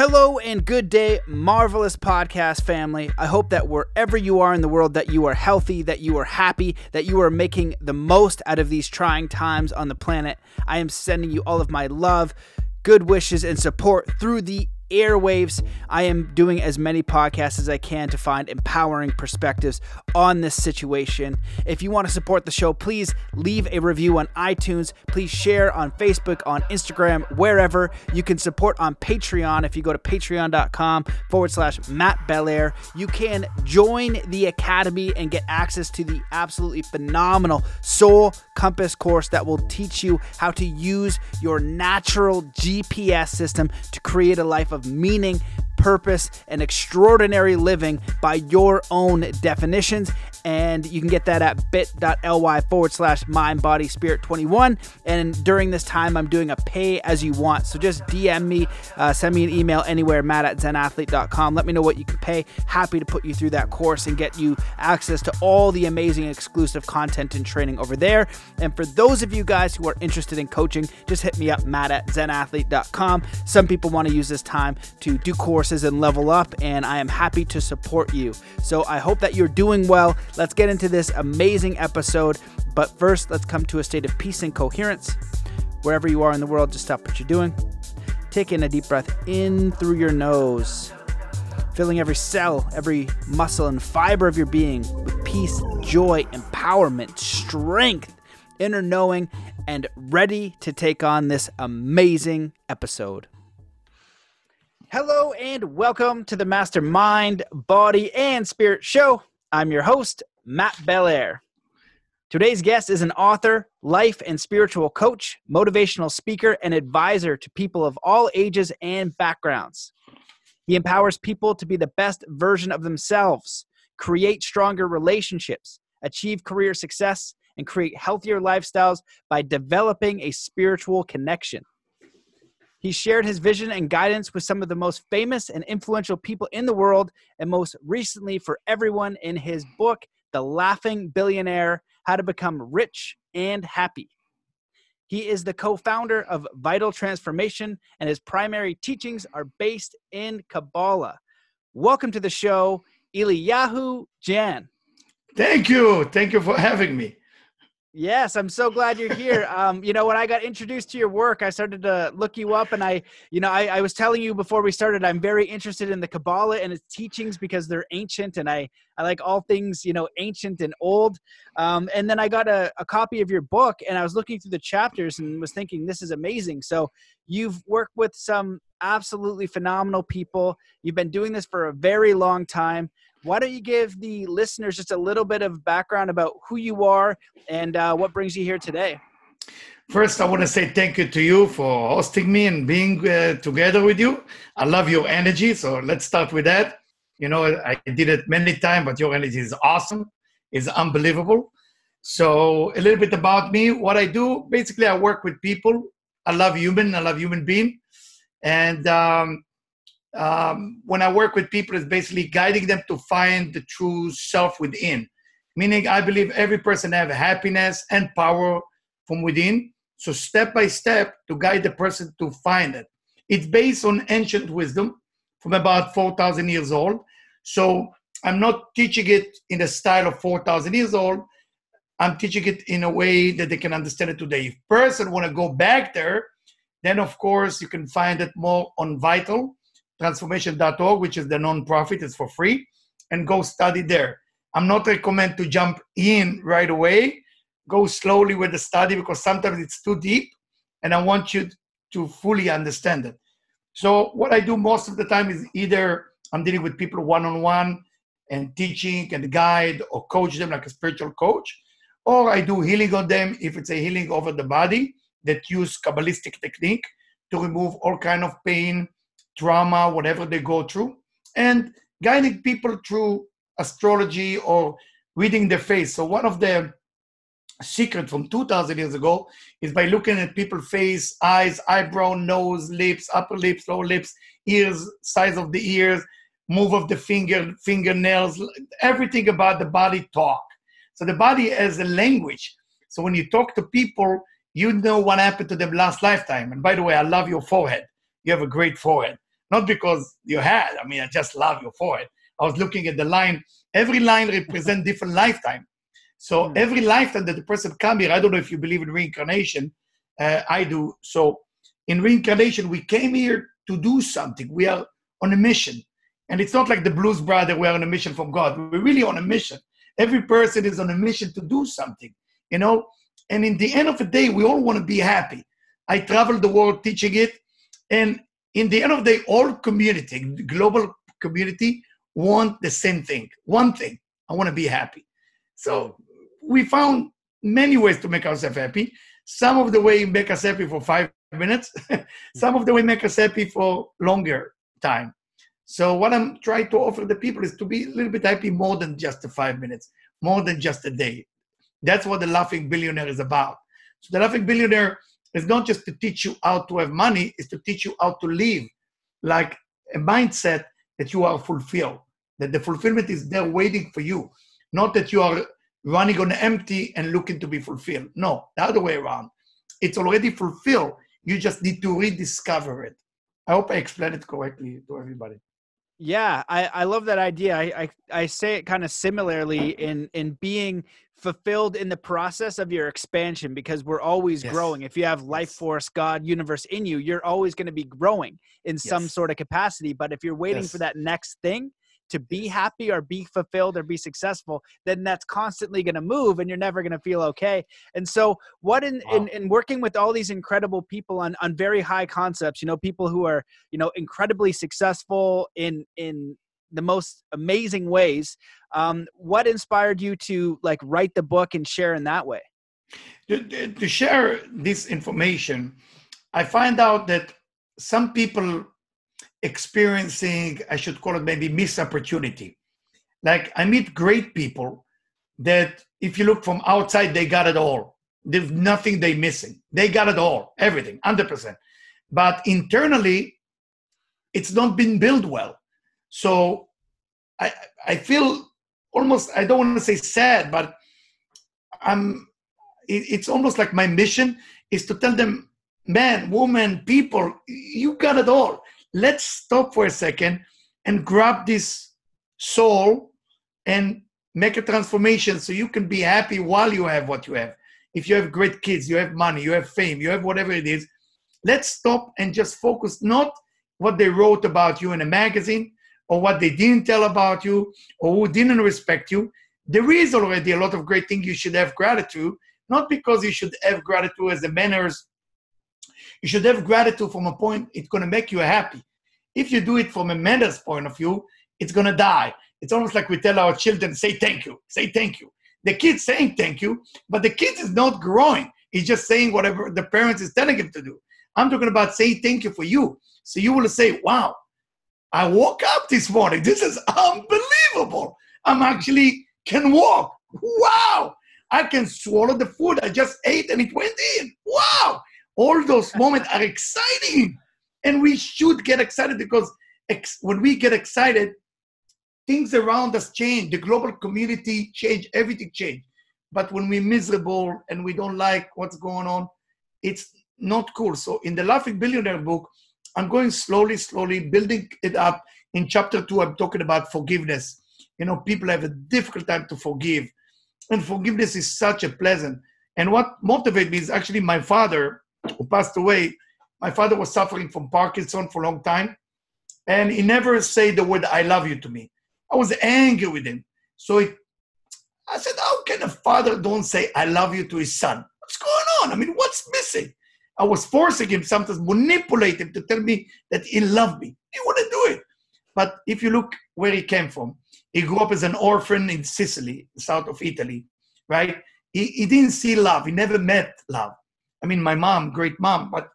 Hello and good day, marvelous podcast family. I hope that wherever you are in the world that you are healthy, that you are happy, that you are making the most out of these trying times on the planet. I am sending you all of my love, good wishes and support through the airwaves. I am doing as many podcasts as I can to find empowering perspectives on this situation. If you want to support the show, please leave a review on iTunes. Please share on Facebook, on Instagram, wherever. You can support on Patreon if you go to patreon.com forward slash Matt Belair. You can join the Academy and get access to the absolutely phenomenal Soul Compass course that will teach you how to use your natural GPS system to create a life of of meaning, purpose, and extraordinary living by your own definitions. And you can get that at bit.ly forward slash mind body spirit 21. And during this time, I'm doing a pay as you want. So just DM me, uh, send me an email anywhere, matt at zenathlete.com. Let me know what you can pay. Happy to put you through that course and get you access to all the amazing exclusive content and training over there. And for those of you guys who are interested in coaching, just hit me up, matt at zenathlete.com. Some people want to use this time to do courses and level up, and I am happy to support you. So I hope that you're doing well. Let's get into this amazing episode. But first, let's come to a state of peace and coherence. Wherever you are in the world, just stop what you're doing. Take in a deep breath in through your nose, filling every cell, every muscle, and fiber of your being with peace, joy, empowerment, strength, inner knowing, and ready to take on this amazing episode. Hello and welcome to the Mastermind, Body, and Spirit Show. I'm your host, Matt Belair. Today's guest is an author, life and spiritual coach, motivational speaker, and advisor to people of all ages and backgrounds. He empowers people to be the best version of themselves, create stronger relationships, achieve career success, and create healthier lifestyles by developing a spiritual connection. He shared his vision and guidance with some of the most famous and influential people in the world, and most recently for everyone in his book, The Laughing Billionaire How to Become Rich and Happy. He is the co founder of Vital Transformation, and his primary teachings are based in Kabbalah. Welcome to the show, Eliyahu Jian. Thank you. Thank you for having me. Yes, I'm so glad you're here. Um, you know, when I got introduced to your work, I started to look you up, and I, you know, I, I, was telling you before we started, I'm very interested in the Kabbalah and its teachings because they're ancient, and I, I like all things, you know, ancient and old. Um, and then I got a, a copy of your book, and I was looking through the chapters and was thinking, this is amazing. So you've worked with some absolutely phenomenal people. You've been doing this for a very long time why don't you give the listeners just a little bit of background about who you are and uh, what brings you here today? First, I want to say thank you to you for hosting me and being uh, together with you. I love your energy, so let's start with that. You know, I did it many times, but your energy is awesome. It's unbelievable. So, a little bit about me. What I do, basically, I work with people. I love human. I love human being, and um, um, when I work with people, is basically guiding them to find the true self within. Meaning, I believe every person have happiness and power from within. So, step by step, to guide the person to find it. It's based on ancient wisdom from about 4,000 years old. So, I'm not teaching it in the style of 4,000 years old. I'm teaching it in a way that they can understand it today. If person want to go back there, then of course you can find it more on Vital transformation.org, which is the nonprofit. It's for free, and go study there. I'm not recommend to jump in right away. Go slowly with the study because sometimes it's too deep, and I want you to fully understand it. So what I do most of the time is either I'm dealing with people one on one and teaching and guide or coach them like a spiritual coach, or I do healing on them if it's a healing over the body that use Kabbalistic technique to remove all kind of pain, trauma, whatever they go through, and guiding people through astrology or reading their face. So one of the secret from 2000 years ago is by looking at people's face, eyes, eyebrow, nose, lips, upper lips, lower lips, ears, size of the ears, move of the finger, fingernails, everything about the body talk. So the body has a language. So when you talk to people, you know what happened to them last lifetime. And by the way, I love your forehead. You have a great forehead. Not because you had. I mean, I just love you for it. I was looking at the line. Every line represents different lifetime. So mm. every lifetime that the person come here, I don't know if you believe in reincarnation. Uh, I do. So in reincarnation, we came here to do something. We are on a mission. And it's not like the Blues Brother, we're on a mission from God. We're really on a mission. Every person is on a mission to do something, you know? And in the end of the day, we all want to be happy. I travel the world teaching it. And in the end of the day, all community, global community, want the same thing. One thing, I want to be happy. So we found many ways to make ourselves happy. Some of the way make us happy for five minutes. Some of the way make us happy for longer time. So what I'm trying to offer the people is to be a little bit happy more than just the five minutes, more than just a day. That's what the Laughing Billionaire is about. So the Laughing Billionaire is not just to teach you how to have money, it's to teach you how to live like a mindset that you are fulfilled, that the fulfillment is there waiting for you, not that you are running on empty and looking to be fulfilled. No, the other way around. It's already fulfilled. You just need to rediscover it. I hope I explained it correctly to everybody. Yeah, I, I love that idea. I, I, I say it kind of similarly in in being fulfilled in the process of your expansion because we're always yes. growing. If you have life force, God, universe in you, you're always going to be growing in yes. some sort of capacity. But if you're waiting yes. for that next thing, to be happy or be fulfilled or be successful, then that's constantly going to move and you're never going to feel okay. And so, what in, wow. in, in working with all these incredible people on, on very high concepts, you know, people who are, you know, incredibly successful in, in, the most amazing ways um, what inspired you to like write the book and share in that way to, to share this information i find out that some people experiencing, I should call it maybe miss opportunity. Like I meet great people that if you look from outside, they got it all. There's nothing they missing. They got it all, everything, 100%. But internally, it's not been built well. So I, I feel almost, I don't want to say sad, but I'm, it, it's almost like my mission is to tell them, man, woman, people, you got it all let's stop for a second and grab this soul and make a transformation so you can be happy while you have what you have. If you have great kids, you have money, you have fame, you have whatever it is, let's stop and just focus not what they wrote about you in a magazine or what they didn't tell about you or who didn't respect you. There is already a lot of great things you should have gratitude, not because you should have gratitude as the manners you should have gratitude from a point it's going to make you happy. If you do it from a manners point of view, it's going to die. It's almost like we tell our children, say thank you, say thank you. The kid's saying thank you, but the kid is not growing. He's just saying whatever the parents is telling him to do. I'm talking about say thank you for you. So you will say, wow, I woke up this morning. This is unbelievable. I'm actually can walk. Wow. I can swallow the food I just ate and it went in. Wow all those moments are exciting and we should get excited because ex- when we get excited things around us change the global community change everything change but when we're miserable and we don't like what's going on it's not cool so in the laughing billionaire book i'm going slowly slowly building it up in chapter two i'm talking about forgiveness you know people have a difficult time to forgive and forgiveness is such a pleasant and what motivated me is actually my father who passed away, my father was suffering from Parkinson for a long time, and he never said the word "I love you" to me. I was angry with him, so he, I said, "How can a father don't say I love you to his son? What's going on? I mean, what's missing?" I was forcing him sometimes, manipulate him to tell me that he loved me. He wouldn't do it. But if you look where he came from, he grew up as an orphan in Sicily, south of Italy, right? He, he didn't see love. He never met love. I mean, my mom, great mom, but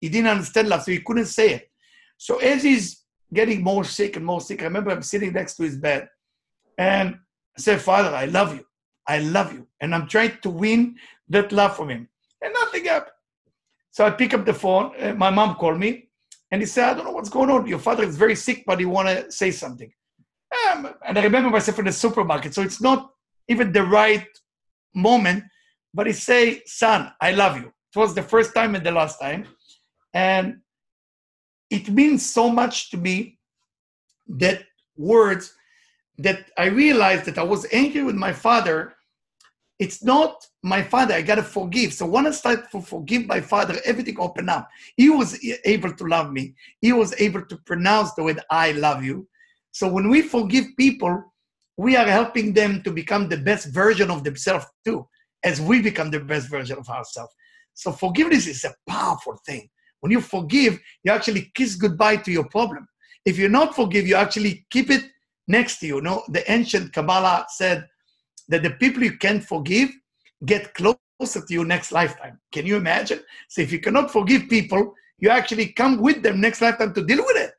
he didn't understand love, so he couldn't say it. So as he's getting more sick and more sick, I remember I'm sitting next to his bed and I said, Father, I love you. I love you. And I'm trying to win that love from him. And nothing happened. So I pick up the phone. my mom called me and he said, I don't know what's going on. Your father is very sick, but he want to say something. Um, and I remember myself in the supermarket. So it's not even the right moment, but he say, son, I love you. It was the first time and the last time. And it means so much to me that words that I realized that I was angry with my father. It's not my father. I gotta forgive. So when I start to forgive my father, everything opened up. He was able to love me. He was able to pronounce the word "I love you." So when we forgive people, we are helping them to become the best version of themselves too, as we become the best version of ourselves. So forgiveness is a powerful thing. When you forgive, you actually kiss goodbye to your problem. If you not forgive, you actually keep it next to you. you know, the ancient Kabbalah said that the people you can't forgive get closer to you next lifetime. Can you imagine? So if you cannot forgive people, you actually come with them next lifetime to deal with it.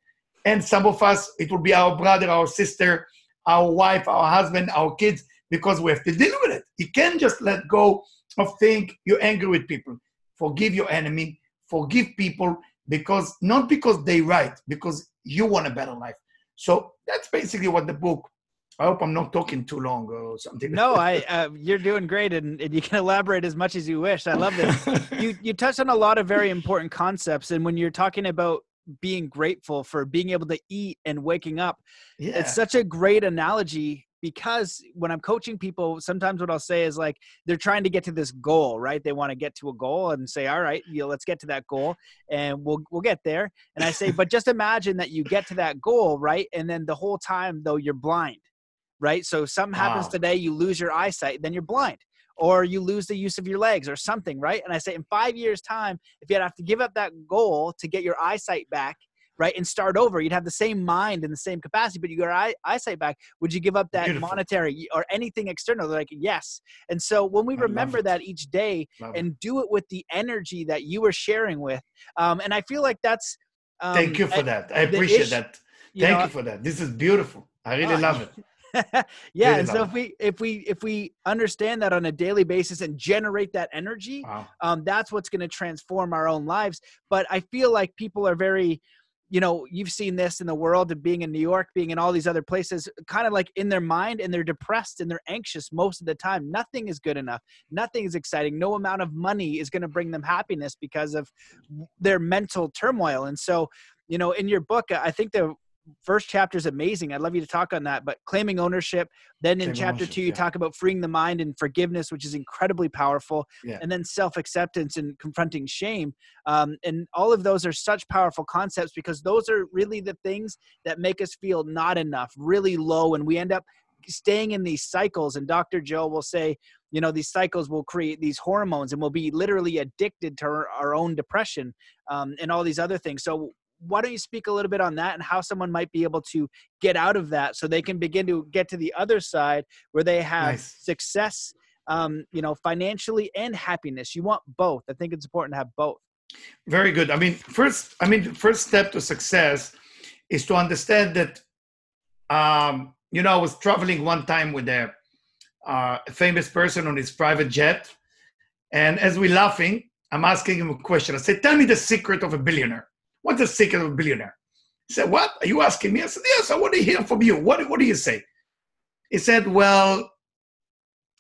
And some of us, it will be our brother, our sister, our wife, our husband, our kids, because we have to deal with it. You can't just let go of think you're angry with people. Forgive your enemy, forgive people because not because they right, because you want a better life. So that's basically what the book. I hope I'm not talking too long or something. No, I uh, you're doing great, and, and, you can elaborate as much as you wish. I love this. you you touched on a lot of very important concepts, and when you're talking about being grateful for being able to eat and waking up, yeah. it's such a great analogy because when I'm coaching people, sometimes what I'll say is like they're trying to get to this goal, right? They want to get to a goal and say, "All right, you know, let's get to that goal, and we'll we'll get there." And I say, "But just imagine that you get to that goal, right? And then the whole time though you're blind, right? So something happens wow. today, you lose your eyesight, then you're blind." Or you lose the use of your legs or something, right? And I say, in five years' time, if you have to give up that goal to get your eyesight back, right and start over you'd have the same mind and the same capacity but you got eye, eyesight back would you give up that Beautiful. monetary or anything external They're like yes and so when we I remember that each day love and do it with the energy that you were sharing with um, and i feel like that's um, thank you for that i appreciate that thank you, know, you, for that this is beautiful i really uh, love it yeah and so if we if we if we understand that on a daily basis and generate that energy wow. um, that's what's going to transform our own lives. But i feel like people are very you know you've seen this in the world of being in new york being in all these other places kind of like in their mind and they're depressed and they're anxious most of the time. Nothing is good enough. Nothing is exciting. No amount of money is going to bring them happiness because of their mental turmoil. And so you know in your book i think the first chapter is amazing. I'd love you to talk on that. But claiming ownership. Then in chapter two, you yeah. talk about freeing the mind and forgiveness, which is incredibly powerful. Yeah. And then self acceptance and confronting shame. Um, and all of those are such powerful concepts because those are really the things that make us feel not enough, really low, and we end up staying in these cycles. And Dr. Joe will say, you know these cycles will create these hormones and we'll be literally addicted to our, our own depression um, and all these other things so why don't you speak a little bit on that and how someone might be able to get out of that so they can begin to get to the other side where they have nice. success um, you know financially and happiness. You want both. I think it's important to have both. Very good. I mean first i mean first step to success is to understand that um, you know i was traveling one time with a, uh, a famous person on his private jet and as we're laughing i'm asking him a question. I said tell me the secret of a billionaire What's the secret of a billionaire? He said, What? Are you asking me? I said, Yes, I want to hear from you. What, what do you say? He said, Well,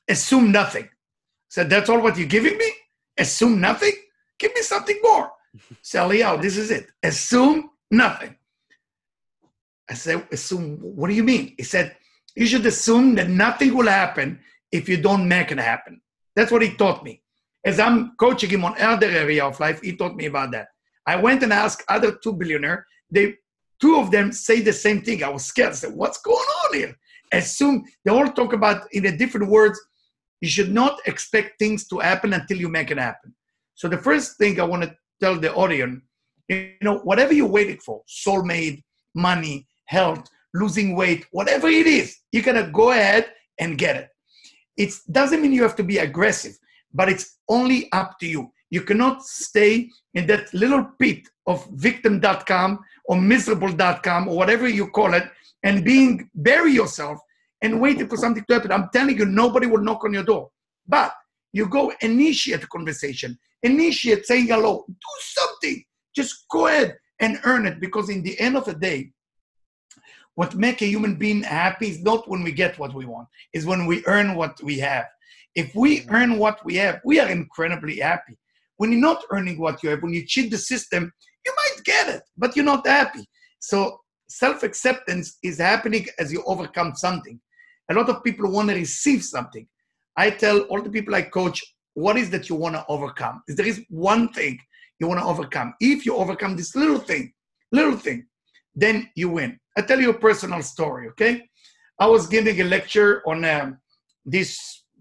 assume nothing. I said, That's all what you're giving me? Assume nothing? Give me something more. Say, Leo, this is it. Assume nothing. I said, Assume, what do you mean? He said, You should assume that nothing will happen if you don't make it happen. That's what he taught me. As I'm coaching him on other area of life, he taught me about that. I went and asked other two billionaire. They two of them say the same thing. I was scared. I said, "What's going on here?" As soon they all talk about in a different words. You should not expect things to happen until you make it happen. So the first thing I want to tell the audience, you know, whatever you're waiting for, soulmate, money, health, losing weight, whatever it is, you're gonna go ahead and get it. It doesn't mean you have to be aggressive, but it's only up to you. You cannot stay in that little pit of victim.com or miserable.com or whatever you call it and being bury yourself and waiting for something to happen. I'm telling you, nobody will knock on your door. But you go initiate a conversation, initiate saying hello, do something. Just go ahead and earn it because in the end of the day, what make a human being happy is not when we get what we want, is when we earn what we have. If we mm-hmm. earn what we have, we are incredibly happy. When you're not earning what you have, when you cheat the system, You might get it, but you're not happy. So self acceptance is happening as you overcome something. A lot of people want to receive something. I tell all the people I coach, what is that you want to overcome? If there is one thing you want to overcome, if you overcome this little thing, little thing, then you win. I tell you a personal story, okay? I was giving a lecture on um, this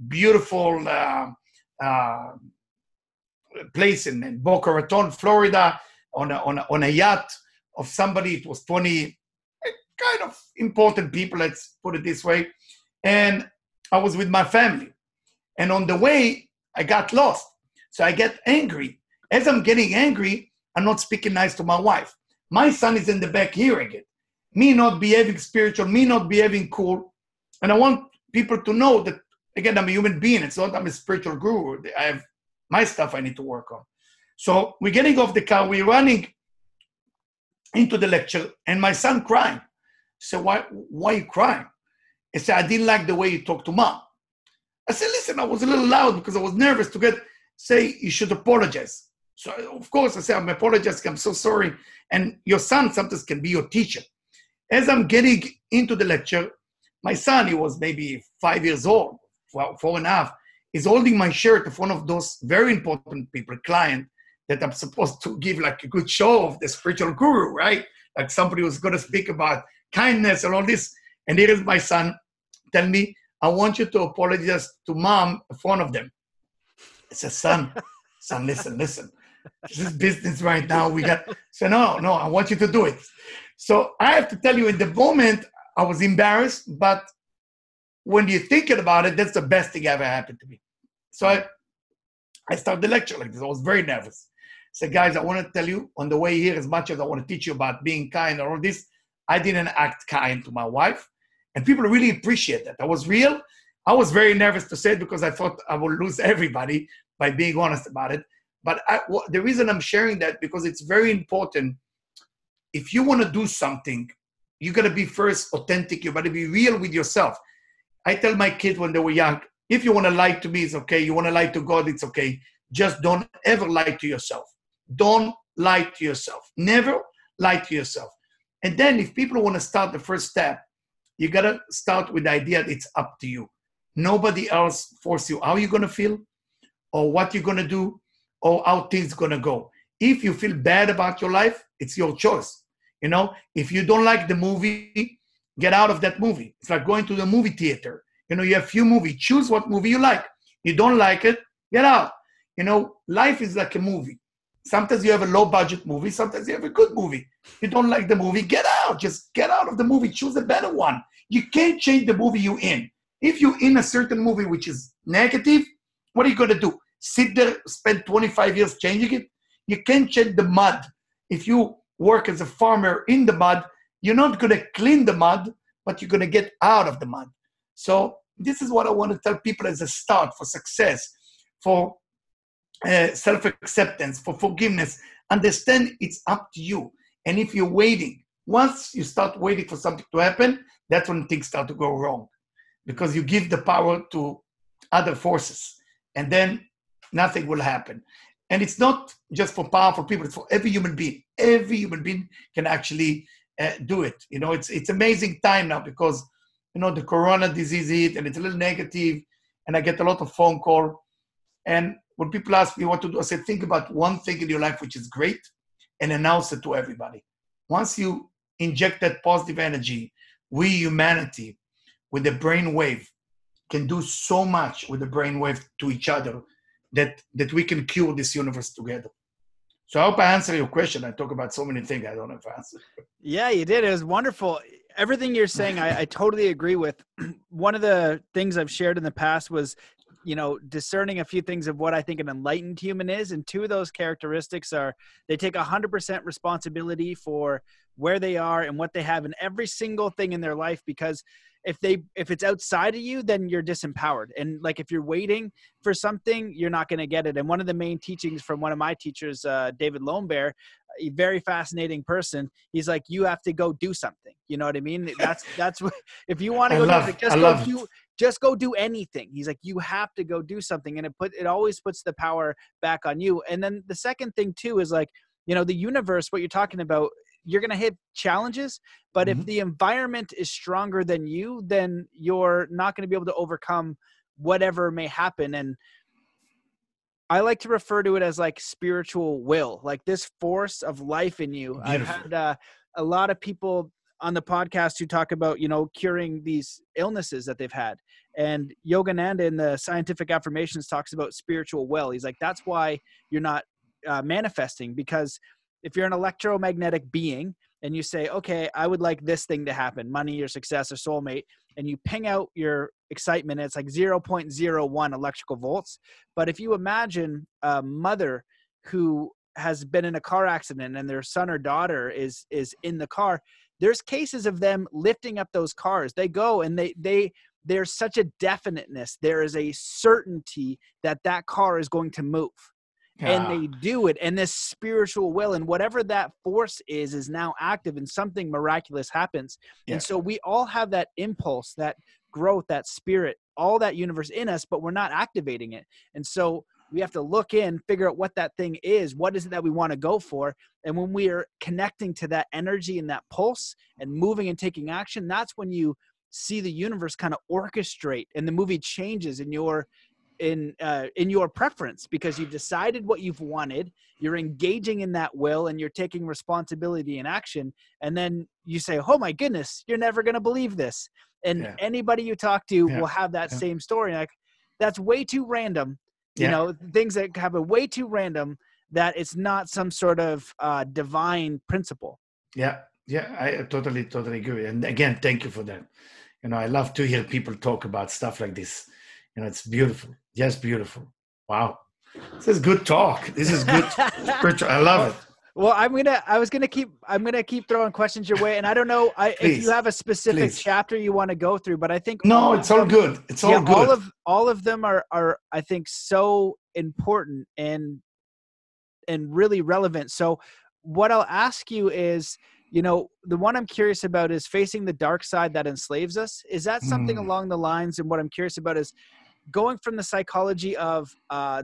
beautiful uh, uh, place in, in Boca Raton, Florida, on a, on, a, on a yacht of somebody. It was 20 eh, kind of important people, let's put it this way. And I was with my family. And on the way, I got lost. So I get angry. As I'm getting angry, I'm not speaking nice to my wife. My son is in the back hearing it. Me not behaving spiritual, me not behaving cool. And I want people to know that, again, I'm a human being. It's not I'm a spiritual guru. I have my stuff I need to work on. So we're getting off the car, we're running into the lecture, and my son crying. So why why you crying? He said, I didn't like the way you talked to mom. I said, listen, I was a little loud because I was nervous to get say you should apologize. So of course I said, I'm apologizing, I'm so sorry. And your son sometimes can be your teacher. As I'm getting into the lecture, my son, he was maybe five years old, four, four and a half, is holding my shirt of one of those very important people, client, that I'm supposed to give like a good show of the spiritual guru, right? Like somebody was going to speak about kindness and all this. And here is my son tell me, I want you to apologize to mom in front of them. I said, son, son, listen, listen. This is business right now. We got so no, no, I want you to do it. So I have to tell you, in the moment, I was embarrassed, but when you're thinking about it, that's the best thing ever happened to me. So I I started the lecture like this. I was very nervous. I said, guys, I want to tell you on the way here, as much as I want to teach you about being kind and all this, I didn't act kind to my wife. And people really appreciate that. I was real. I was very nervous to say it because I thought I would lose everybody by being honest about it. But I, the reason I'm sharing that because it's very important. If you want to do something, you got to be first authentic. You got to be real with yourself. I tell my kids when they were young, if you want to lie to me, it's okay. You want to lie to God, it's okay. Just don't ever lie to yourself. Don't lie to yourself. Never lie to yourself. And then if people want to start the first step, you got to start with the idea that it's up to you. Nobody else force you how you're going to feel or what you're going to do or how things going to go. If you feel bad about your life, it's your choice. You know, if you don't like the movie, get out of that movie. It's like going to the movie theater. You know, you have few movie. Choose what movie you like. You don't like it, get out. You know, life is like a movie. Sometimes you have a low budget movie, sometimes you have a good movie. You don't like the movie, get out. Just get out of the movie. Choose a better one. You can't change the movie you're in. If you're in a certain movie which is negative, what are you going to do? Sit there, spend 25 years changing it? You can't change the mud. If you work as a farmer in the mud, you're not going to clean the mud, but you're going to get out of the mud. So, this is what I want to tell people as a start for success, for uh, self acceptance, for forgiveness. Understand it's up to you. And if you're waiting, once you start waiting for something to happen, that's when things start to go wrong because you give the power to other forces and then nothing will happen. And it's not just for powerful people, it's for every human being. Every human being can actually uh, do it. You know, it's, it's amazing time now because, you know, the corona disease hit and it's a little negative and I get a lot of phone call. And when people ask me what to do, I say, think about one thing in your life which is great and announce it to everybody. Once you inject that positive energy, we humanity with the brain wave can do so much with the brain wave to each other that that we can cure this universe together. So I hope I answer your question. I talk about so many things I don't have answer. Yeah, you did. It was wonderful. Everything you're saying, I, I totally agree with. One of the things I've shared in the past was you know discerning a few things of what i think an enlightened human is and two of those characteristics are they take 100% responsibility for where they are and what they have in every single thing in their life because if they if it's outside of you then you're disempowered. And like if you're waiting for something you're not going to get it. And one of the main teachings from one of my teachers uh, david lombert a very fascinating person he's like you have to go do something. You know what i mean? That's that's what if you want to go love, do, just go do just go do anything. He's like you have to go do something and it put it always puts the power back on you. And then the second thing too is like you know the universe what you're talking about you're going to hit challenges but mm-hmm. if the environment is stronger than you then you're not going to be able to overcome whatever may happen. And i like to refer to it as like spiritual will. Like this force of life in you. Beautiful. i've had uh, a lot of people on the podcast who talk about you know curing these illnesses that they've had. And yogananda in the scientific affirmations talks about spiritual will he's like that's why you're not uh, manifesting because if you're an electromagnetic being and you say okay i would like this thing to happen money or success or soulmate and you ping out your excitement it's like 0.01 electrical volts. But if you imagine a mother who has been in a car accident and their son or daughter is is in the car there's cases of them lifting up those cars. They go and they they there's such a definiteness. There is a certainty that that car is going to move. And they do it and this spiritual will and whatever that force is is now active and something miraculous happens. Yeah. and so we all have that impulse that growth that spirit all that universe in us but we're not activating it. And so we have to look in figure out what that thing is what is it that we want to go for and when we are connecting to that energy and that pulse and moving and taking action that's when you see the universe kind of orchestrate and the movie changes in your in uh, in your preference because you've decided what you've wanted you're engaging in that will and you're taking responsibility and action and then you say oh my goodness you're never going to believe this and yeah. anybody you talk to yeah. will have that yeah. same story like that's way too random you know things that happen way too random that it's not some sort of uh, divine principle. Yeah yeah i totally totally agree and again thank you for that. You know i love to hear people talk about stuff like this. You know it's beautiful just beautiful. Wow. This is good talk. This is good spiritual i love it well i'm gonna i was gonna keep i'm gonna keep throwing questions your way and i don't know I, if you have a specific please. chapter you want to go through but i think no it's all them, good. It's all yeah, good. all of all of them are are i think so important and and really relevant. So what i'll ask you is you know the one i'm curious about is facing the dark side that enslaves us. Is that something mm. along the lines and what i'm curious about is going from the psychology of uh,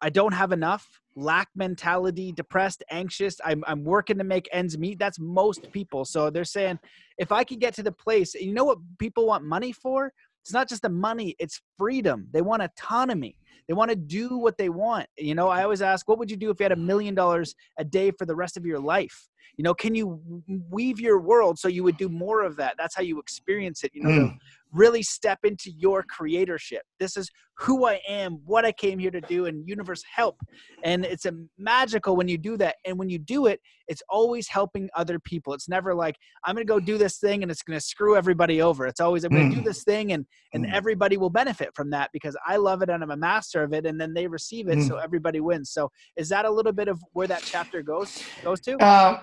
I don't have enough, lack mentality, depressed, anxious. I'm, I'm working to make ends meet. That's most people. So they're saying, if I could get to the place, you know what people want money for? It's not just the money, it's freedom. They want autonomy. They want to do what they want. You know, I always ask, what would you do if you had a million dollars a day for the rest of your life? You know, can you weave your world so you would do more of that? That's how you experience it. You know, mm really step into your creatorship. This is who I am, what I came here to do, and universe help. And it's a magical when you do that. And when you do it, it's always helping other people. It's never like I'm going to go do this thing and it's going to screw everybody over. It's always I'm going to mm. do this thing and and mm. everybody will benefit from that because I love it and I'm a master of it. And then they receive it, mm. so everybody wins. So is that a little bit of where that chapter goes goes to? Uh,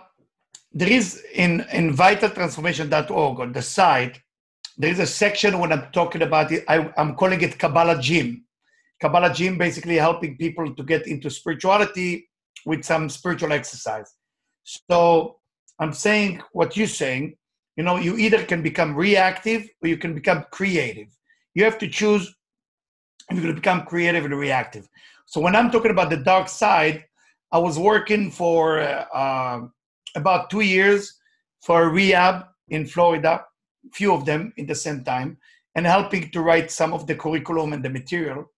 there is in in vitaltransformation.org on the site there is a section when I'm talking about it, I, am calling it Kabbalah Gym. Kabbalah Gym basically helping people to get into spirituality with some spiritual exercise. So I'm saying what you're saying, you know, you either can become reactive or you can become creative. You have to choose if you're going to become creative and reactive. So when I'm talking about the dark side, I was working for uh, about two years for a rehab in Florida few of them in the same time and helping to write some of the curriculum and the material.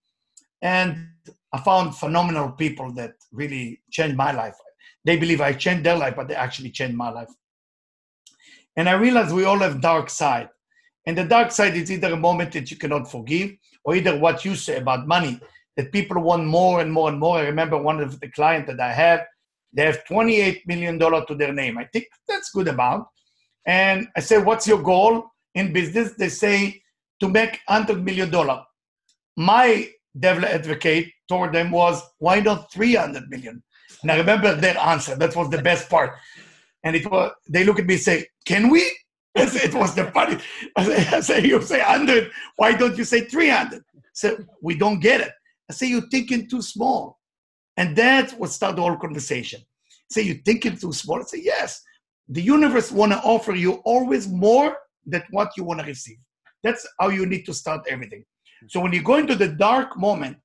And I found phenomenal people that really changed my life. They believe I changed their life, but they actually changed my life. And I realized we all have dark side. And the dark side is either a moment that you cannot forgive, or either what you say about money, that people want more and more and more. I remember one of the clients that I have, they have $28 million to their name. I think that's good amount. And I say, what's your goal in business? They say to make $100 million. My devil advocate toward them was, why not 300 million? And I remember their answer. That was the best part. And it was, they look at me and say, can we? It was the funny. I say, you say 100. Why don't you say 300? So we don't get it. I say, you're thinking too small. And that's what started the whole conversation. Say, you're thinking too small. I say, yes the universe want to offer you always more than what you want to receive. That's how you need to start everything. So when you go into the dark moment,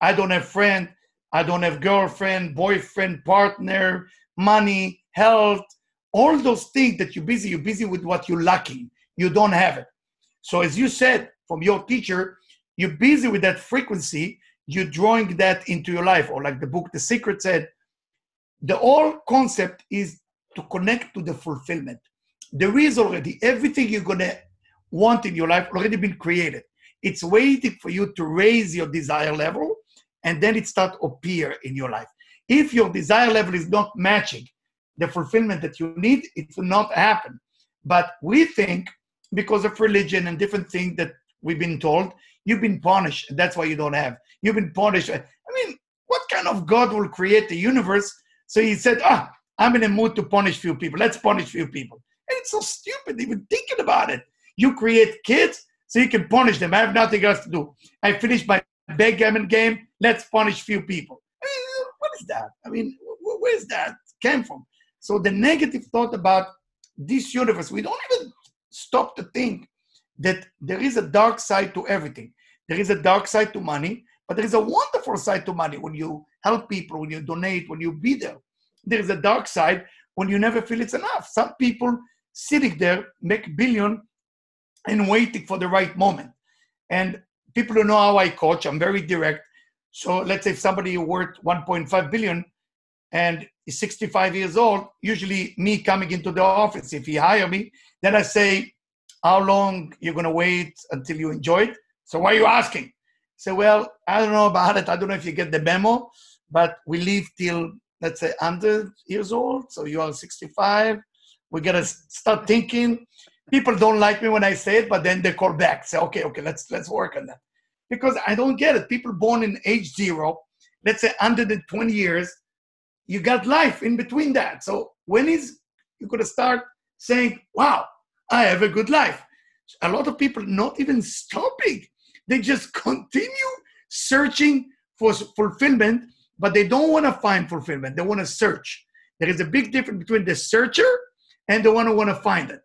I don't have friend, I don't have girlfriend, boyfriend, partner, money, health, all those things that you're busy, you're busy with what you're lacking. You don't have it. So, as you said from your teacher, you're busy with that frequency, you're drawing that into your life. Or, like the book The Secret said, the whole concept is to connect to the fulfillment. There is already everything you're going to want in your life already been created. It's waiting for you to raise your desire level and then it start appear in your life. If your desire level is not matching the fulfillment that you need, it will not happen. But we think because of religion and different things that we've been told, you've been punished. That's why you don't have. You've been punished. I mean, what kind of God will create the universe? So he said, ah, I'm in a mood to punish few people. Let's punish few people. And it's so stupid even thinking about it. You create kids so you can punish them. I have nothing else to do. I finished my backgammon game. Let's punish few people. I mean, what is that? I mean, where's that came from? So the negative thought about this universe, we don't even stop to think that there is a dark side to everything. There is a dark side to money, but there is a wonderful side to money when you help people, when you donate, when you be there. There is a dark side when you never feel it's enough. Some people sitting there make billion and waiting for the right moment. And people who know how I coach, I'm very direct. So let's say if somebody worth 1.5 billion and is 65 years old, usually me coming into the office, if he hire me, then I say, how long you're gonna wait until you enjoy it? So why are you asking? Say, well, I don't know about it. I don't know if you get the memo, but we live till let's say 100 years old. So you are 65. We gotta start thinking. People don't like me when I say it, but then they call back. Say, okay, okay, let's let's work on that. Because I don't get it. People born in age zero, let's say 120 years, you got life in between that. So when is you gonna start saying, wow, I have a good life? A lot of people not even stopping. They just continue searching for fulfillment, but they don't want to find fulfillment. They want to search. There is a big difference between the searcher and the one who want to find it.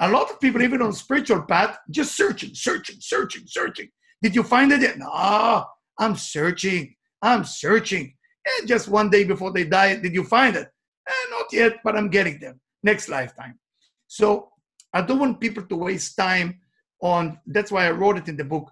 A lot of people, even on spiritual path, just searching, searching, searching, searching. Did you find it yet? No, I'm searching. I'm searching. And just one day before they die, did you find it? Eh, not yet, but I'm getting them next lifetime. So I don't want people to waste time on. That's why I wrote it in the book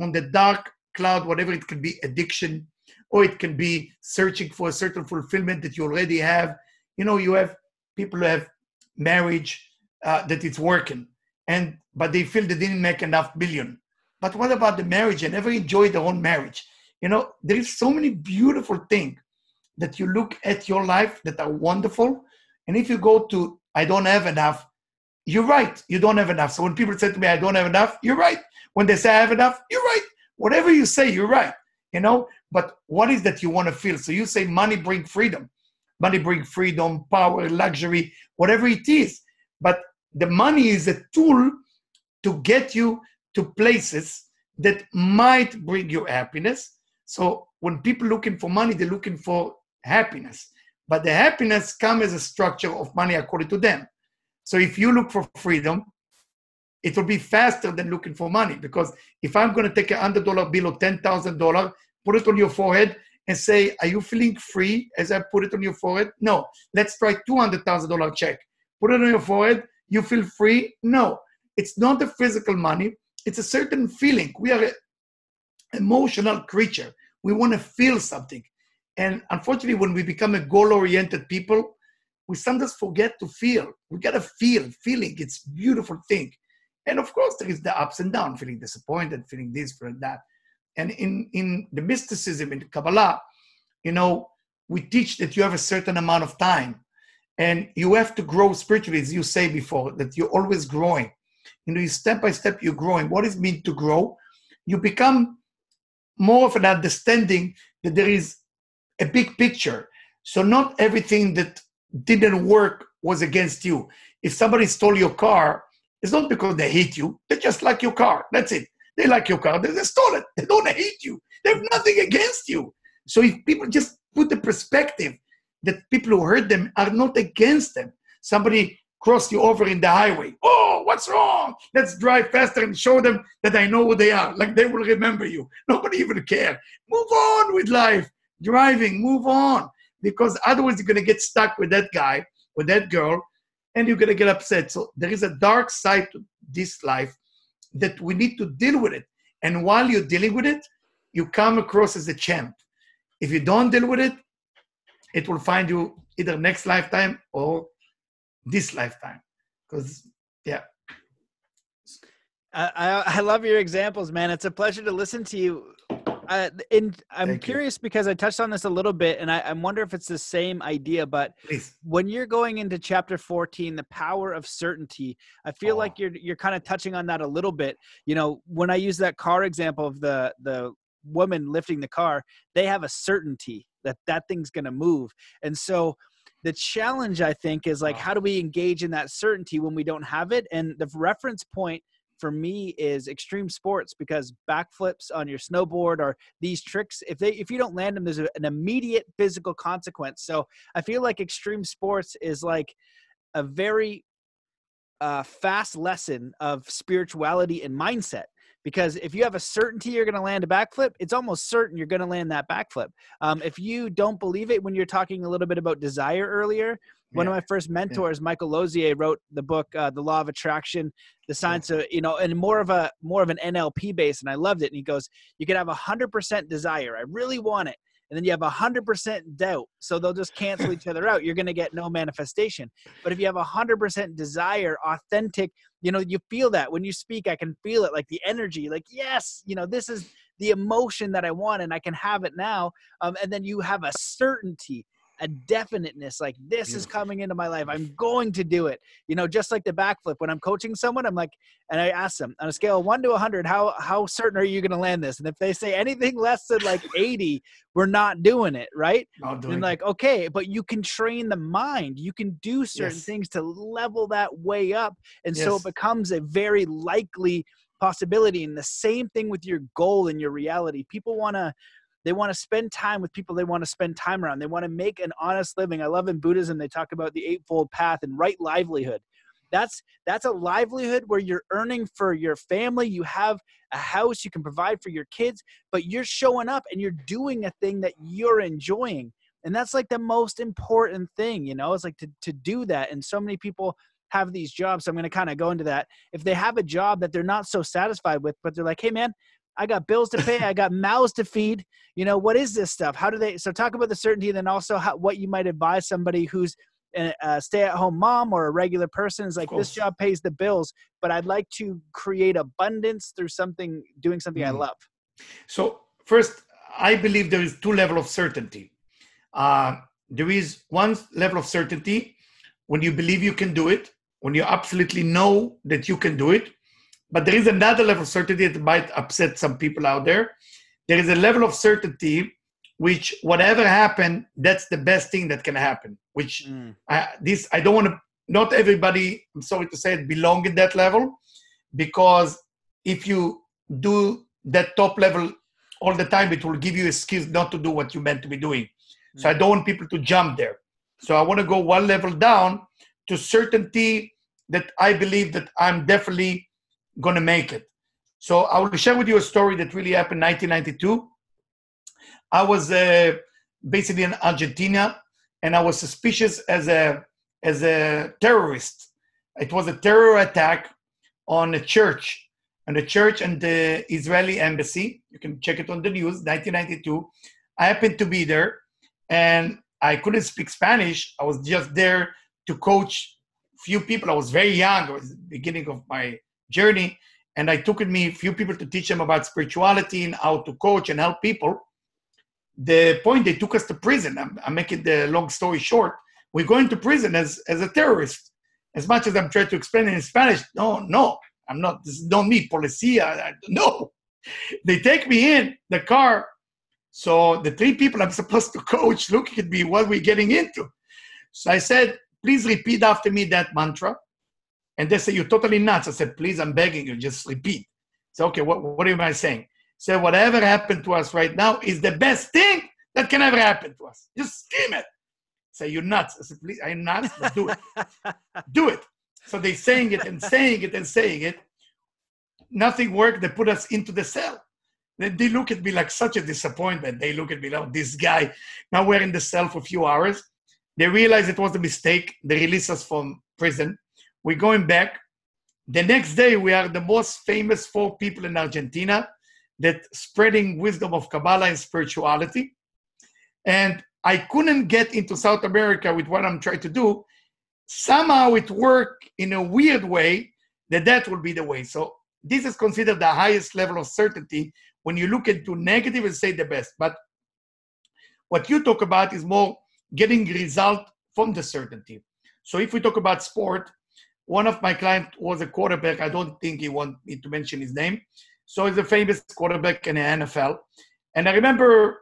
on the dark cloud, whatever it can be, addiction, or it can be searching for a certain fulfillment that you already have. You know, you have people who have marriage uh, that it's working, and but they feel they didn't make enough billion. But what about the marriage? and never enjoy their own marriage. You know, there is so many beautiful things that you look at your life that are wonderful. And if you go to, I don't have enough, you're right, you don't have enough. So when people say to me, I don't have enough, you're right. When they say I have enough, you're right. Whatever you say, you're right. You know, but what is that you want to feel? So you say money bring freedom. Money bring freedom, power, luxury, whatever it is. But the money is a tool to get you to places that might bring you happiness. So when people looking for money, they're looking for happiness. But the happiness comes as a structure of money according to them. So if you look for freedom, it will be faster than looking for money because if I'm going to take a hundred dollar bill or ten thousand dollar, put it on your forehead and say, "Are you feeling free?" As I put it on your forehead, no. Let's try two hundred thousand dollar check. Put it on your forehead. You feel free? No. It's not the physical money. It's a certain feeling. We are emotional creature. We want to feel something. And unfortunately, when we become a goal oriented people, we sometimes forget to feel. We got to feel. Feeling, it's beautiful thing. And of course, there is the ups and downs, feeling disappointed, feeling this, feeling that. And in, in the mysticism, in Kabbalah, you know, we teach that you have a certain amount of time and you have to grow spiritually, as you say before, that you're always growing. You know, step by step, you're growing. What What is mean to grow? You become more of an understanding that there is a big picture. So not everything that didn't work was against you. If somebody stole your car, it's not because they hate you. They just like your car. That's it. They like your car. They, stole it. They don't hate you. They have nothing against you. So if people just put the perspective that people who hurt them are not against them. Somebody crossed you over in the highway. Oh, what's wrong? Let's drive faster and show them that I know who they are. Like they will remember you. Nobody even care. Move on with life. Driving, move on. because otherwise you're to get stuck with that guy, with that girl, and you're to get upset. So there is a dark side to this life that we need to deal with it. And while you're dealing with it, you come across as a champ. If you don't deal with it, it will find you either next lifetime or this lifetime. Because, yeah. I, I love your examples, man. It's a pleasure to listen to you. Uh, and I'm Thank you. curious because I touched on this a little bit, and I, I wonder if it's the same idea. But Please. when you're going into chapter 14 the power of certainty i feel Oh. like you're you're kind of touching on that a little bit you know when i use that car example of the the woman lifting the car they have a certainty that that thing's going to move and so the challenge i think is like Wow. how do we engage in that certainty when we don't have it and the reference point for me is extreme sports because backflips on your snowboard or these tricks if they if you don't land them there's an immediate physical consequence so I feel like extreme sports is like a very uh, fast lesson of spirituality and mindset. Because if you have a certainty you're going to land a backflip, it's almost certain you're going to land that backflip. Um, if you don't believe it, when you're talking a little bit about desire earlier, one of my first mentors, Michael Losier, wrote the book uh, "The Law of Attraction," the science of you know, and more of a more of an NLP base, and I loved it. And he goes, "You can have a hundred percent desire, I really want it, and then you have a hundred percent doubt, so they'll just cancel each other out. You're going to get no manifestation. But if you have a hundred percent desire, authentic, you know, you feel that when you speak, I can feel it, like the energy, like yes, you know, this is the emotion that I want, and I can have it now. Um, and then you have a certainty." A definiteness like this is coming into my life. I'm going to do it. You know just like the backflip when i'm coaching someone i'm like and i ask them on a scale of 1 to 100 how how certain are you going to land this? And if they say anything less than like 80 we're not doing it right? Not doing and like okay but you can train the mind. You can do certain Yes. things to level that way up. And so it becomes a very likely possibility and the same thing with your goal and your reality. People want to they want to spend time with people they want to spend time around. They want to make an honest living. I love in buddhism they talk about the eightfold path and right livelihood. That's that's a livelihood where you're earning for your family. You have a house you can provide for your kids but you're showing up and you're doing a thing that you're enjoying. And that's like the most important thing you know? It's like to, to do that. And so many people have these jobs. So i'm going to kind of go into that. If they have a job that they're not so satisfied with but they're like hey man i got bills to pay i got mouths to feed you know what is this stuff how do they so talk about the certainty and then also how, what you might advise somebody who's a, stay-at-home mom or a regular person is like this job pays the bills but i'd like to create abundance through something doing something i Mm. love So first, I believe there is two level of certainty. Uh, there is one level of certainty when you believe you can do it, when you absolutely know that you can do it. But there is another level of certainty that might upset some people out there. There is a level of certainty which, whatever happened, that's the best thing that can happen. Which hmm. I, this I don't want to. Not everybody, I'm sorry to say it, belong in that level, because if you do that top level all the time, it will give you excuse not to do what you meant to be doing. So I hmm. don't want people to jump there. So I want to go one level down to certainty that I believe that I'm definitely going to make it. So I will share with you a story that really happened in 1992. I was uh, basically in Argentina, and I was suspicious as a as a terrorist. It was a terror attack on a church, and the church and the Israeli embassy. You can check it on the news, 1992. I happened to be there, and I couldn't speak Spanish. I was just there to coach a few people. I was very young. It was the beginning of my journey, and I took with me a few people to teach them about spirituality and how to coach and help people. The point they took us to prison. I'm, I'm making the long story short. We're going to prison as as a terrorist. As much as I'm trying to explain it in Spanish, no, no, I'm not. This is not me, policia. I- No, they take me in the car. So the three people I'm supposed to coach looking at me, what we're getting into? So I said, please repeat after me that mantra. And they say, you're totally nuts. I said, please, I'm begging you, just repeat. So, okay, what, what am I saying? Say, whatever happened to us right now is the best thing that can ever happen to us. Just scream it. Say, you're nuts. I said, please, I'm nuts. Do it. do it. So they saying it and saying it and saying it. Nothing worked. They put us into the cell. Then they look at me like such a disappointment. They look at me like oh, this guy. Now we're in the cell for a few hours. They realize it was a mistake. They release us from prison. We're going back. The next day, we are the most famous four people in Argentina that spreading wisdom of Kabbalah and spirituality. And I couldn't get into South America with what I'm trying to do. Somehow it worked in a weird way that that will be the way. So this is considered the highest level of certainty when you look into negative and say the best. But what you talk about is more getting result from the certainty. So if we talk about sport, one of my clients was a quarterback. I don't think he want me to mention his name. So he's a famous quarterback in the NFL. And I remember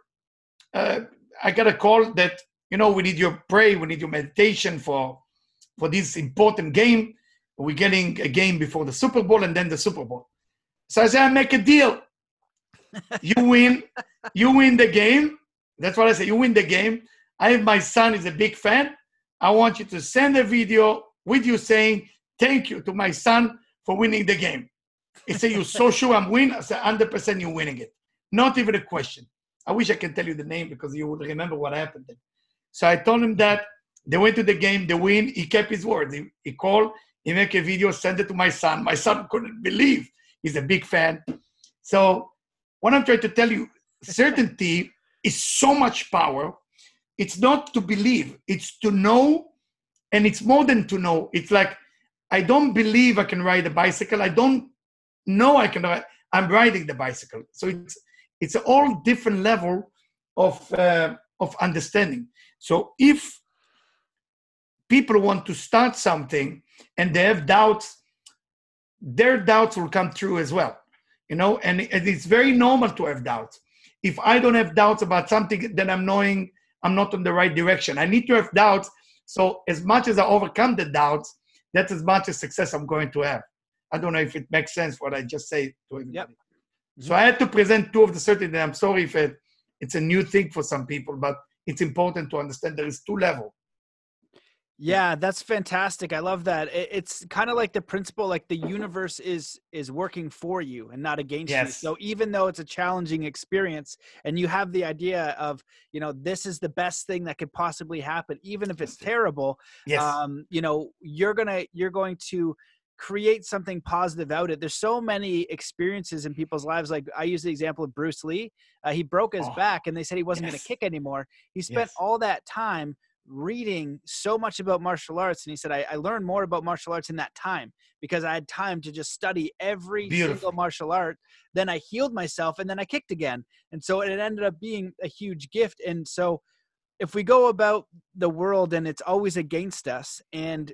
uh, I got a call that, you know, we need your pray, we need your meditation for for this important game. We're getting a game before the Super Bowl and then the Super Bowl. So I said, I make a deal. You win, you win the game. That's what I say. You win the game. I have my son is a big fan. I want you to send a video with you saying thank you to my son for winning the game. He said, You're so sure I'm winning? I said, 100% you're winning it. Not even a question. I wish I can tell you the name because you would remember what happened then. So I told him that they went to the game, they win. He kept his word. He, he called, he made a video, sent it to my son. My son couldn't believe he's a big fan. So what I'm trying to tell you, certainty is so much power it's not to believe, it's to know, and it's more than to know. It's like, I don't believe I can ride a bicycle. I don't know I can ride. I'm riding the bicycle. So it's it's a all different level of uh, of understanding. So if people want to start something and they have doubts, their doubts will come true as well. You know, and it's very normal to have doubts. If I don't have doubts about something, then I'm knowing I'm not on the right direction. I need to have doubts. So as much as I overcome the doubts, that's as much as success I'm going to have. I don't know if it makes sense what I just say to everybody. Yep. So I had to present two of the certainty. I'm sorry if it, it's a new thing for some people, but it's important to understand there is two level. Yeah, that's fantastic. I love that. It's kind of like the principle like the universe is is working for you and not against yes. you. So even though it's a challenging experience and you have the idea of, you know, this is the best thing that could possibly happen even if it's terrible, yes. um, you know, you're going to you're going to create something positive out of it. There's so many experiences in people's lives. Like I use the example of Bruce Lee. Uh, he broke his oh, back and they said he wasn't yes. going to kick anymore. He spent yes. all that time reading so much about martial arts and he said I, I, learned more about martial arts in that time because i had time to just study every Beautiful. single martial art. Then i healed myself and then i kicked again. And so it ended up being a huge gift. And so if we go about the world and it's always against us and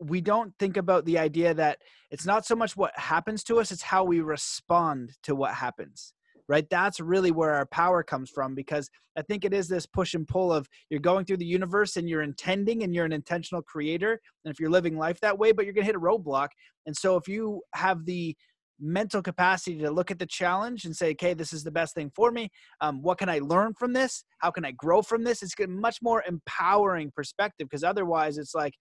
we don't think about the idea that it's not so much what happens to us it's how we respond to what happens right? That's really where our power comes from because I think it is this push and pull of you're going through the universe and you're intending and you're an intentional creator. And if you're living life that way, but you're going to hit a roadblock. And so if you have the mental capacity to look at the challenge and say, okay, this is the best thing for me. Um, what can I learn from this? How can I grow from this? It's a much more empowering perspective because otherwise it's like,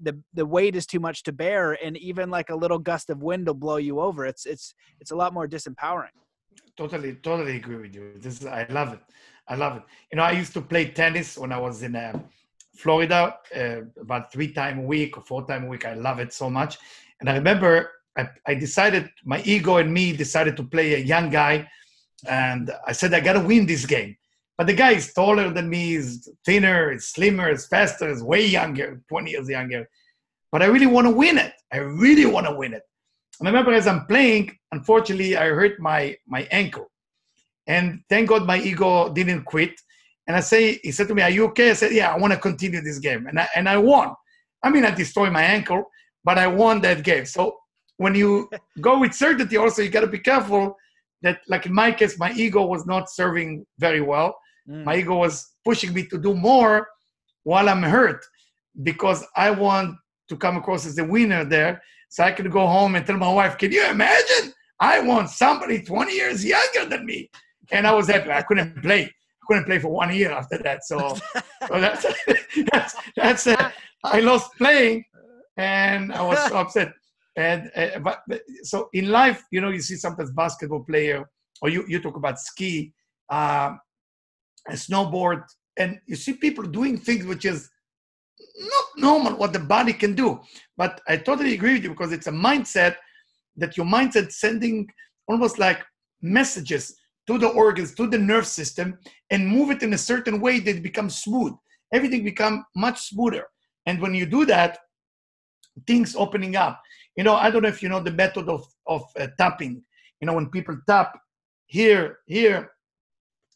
the the weight is too much to bear and even like a little gust of wind will blow you over it's it's it's a lot more disempowering totally, totally agree with you. This is, I love it. I love it. You know, I used to play tennis when I was in uh, Florida uh, about three times a week or four times a week. I love it so much. And I remember I, I decided, my ego and me decided to play a young guy. And I said, I got to win this game. But the guy is taller than me, is thinner, is slimmer, is faster, is way younger, 20 years younger. But I really want to win it. I really want to win it. I remember as I'm playing, unfortunately, I hurt my my ankle, and thank God my ego didn't quit. And I say, he said to me, "Are you okay?" I said, "Yeah, I want to continue this game," and I, and I won. I mean, I destroyed my ankle, but I won that game. So when you go with certainty, also you got to be careful that, like in my case, my ego was not serving very well. Mm. My ego was pushing me to do more while I'm hurt because I want to come across as the winner there so I could go home and tell my wife, can you imagine? I want somebody 20 years younger than me. And I was happy. I couldn't play. I couldn't play for one year after that. So, so that's, that's, that's uh, I lost playing and I was so upset. And uh, but, but, so in life, you know, you see sometimes basketball player or you, you talk about ski, uh, snowboard, and you see people doing things which is not normal what the body can do. But I totally agree with you because it's a mindset that your mindset sending almost like messages to the organs, to the nerve system, and move it in a certain way that it becomes smooth. Everything become much smoother. And when you do that, things opening up. You know, I don't know if you know the method of, of uh, tapping. You know, when people tap here, here,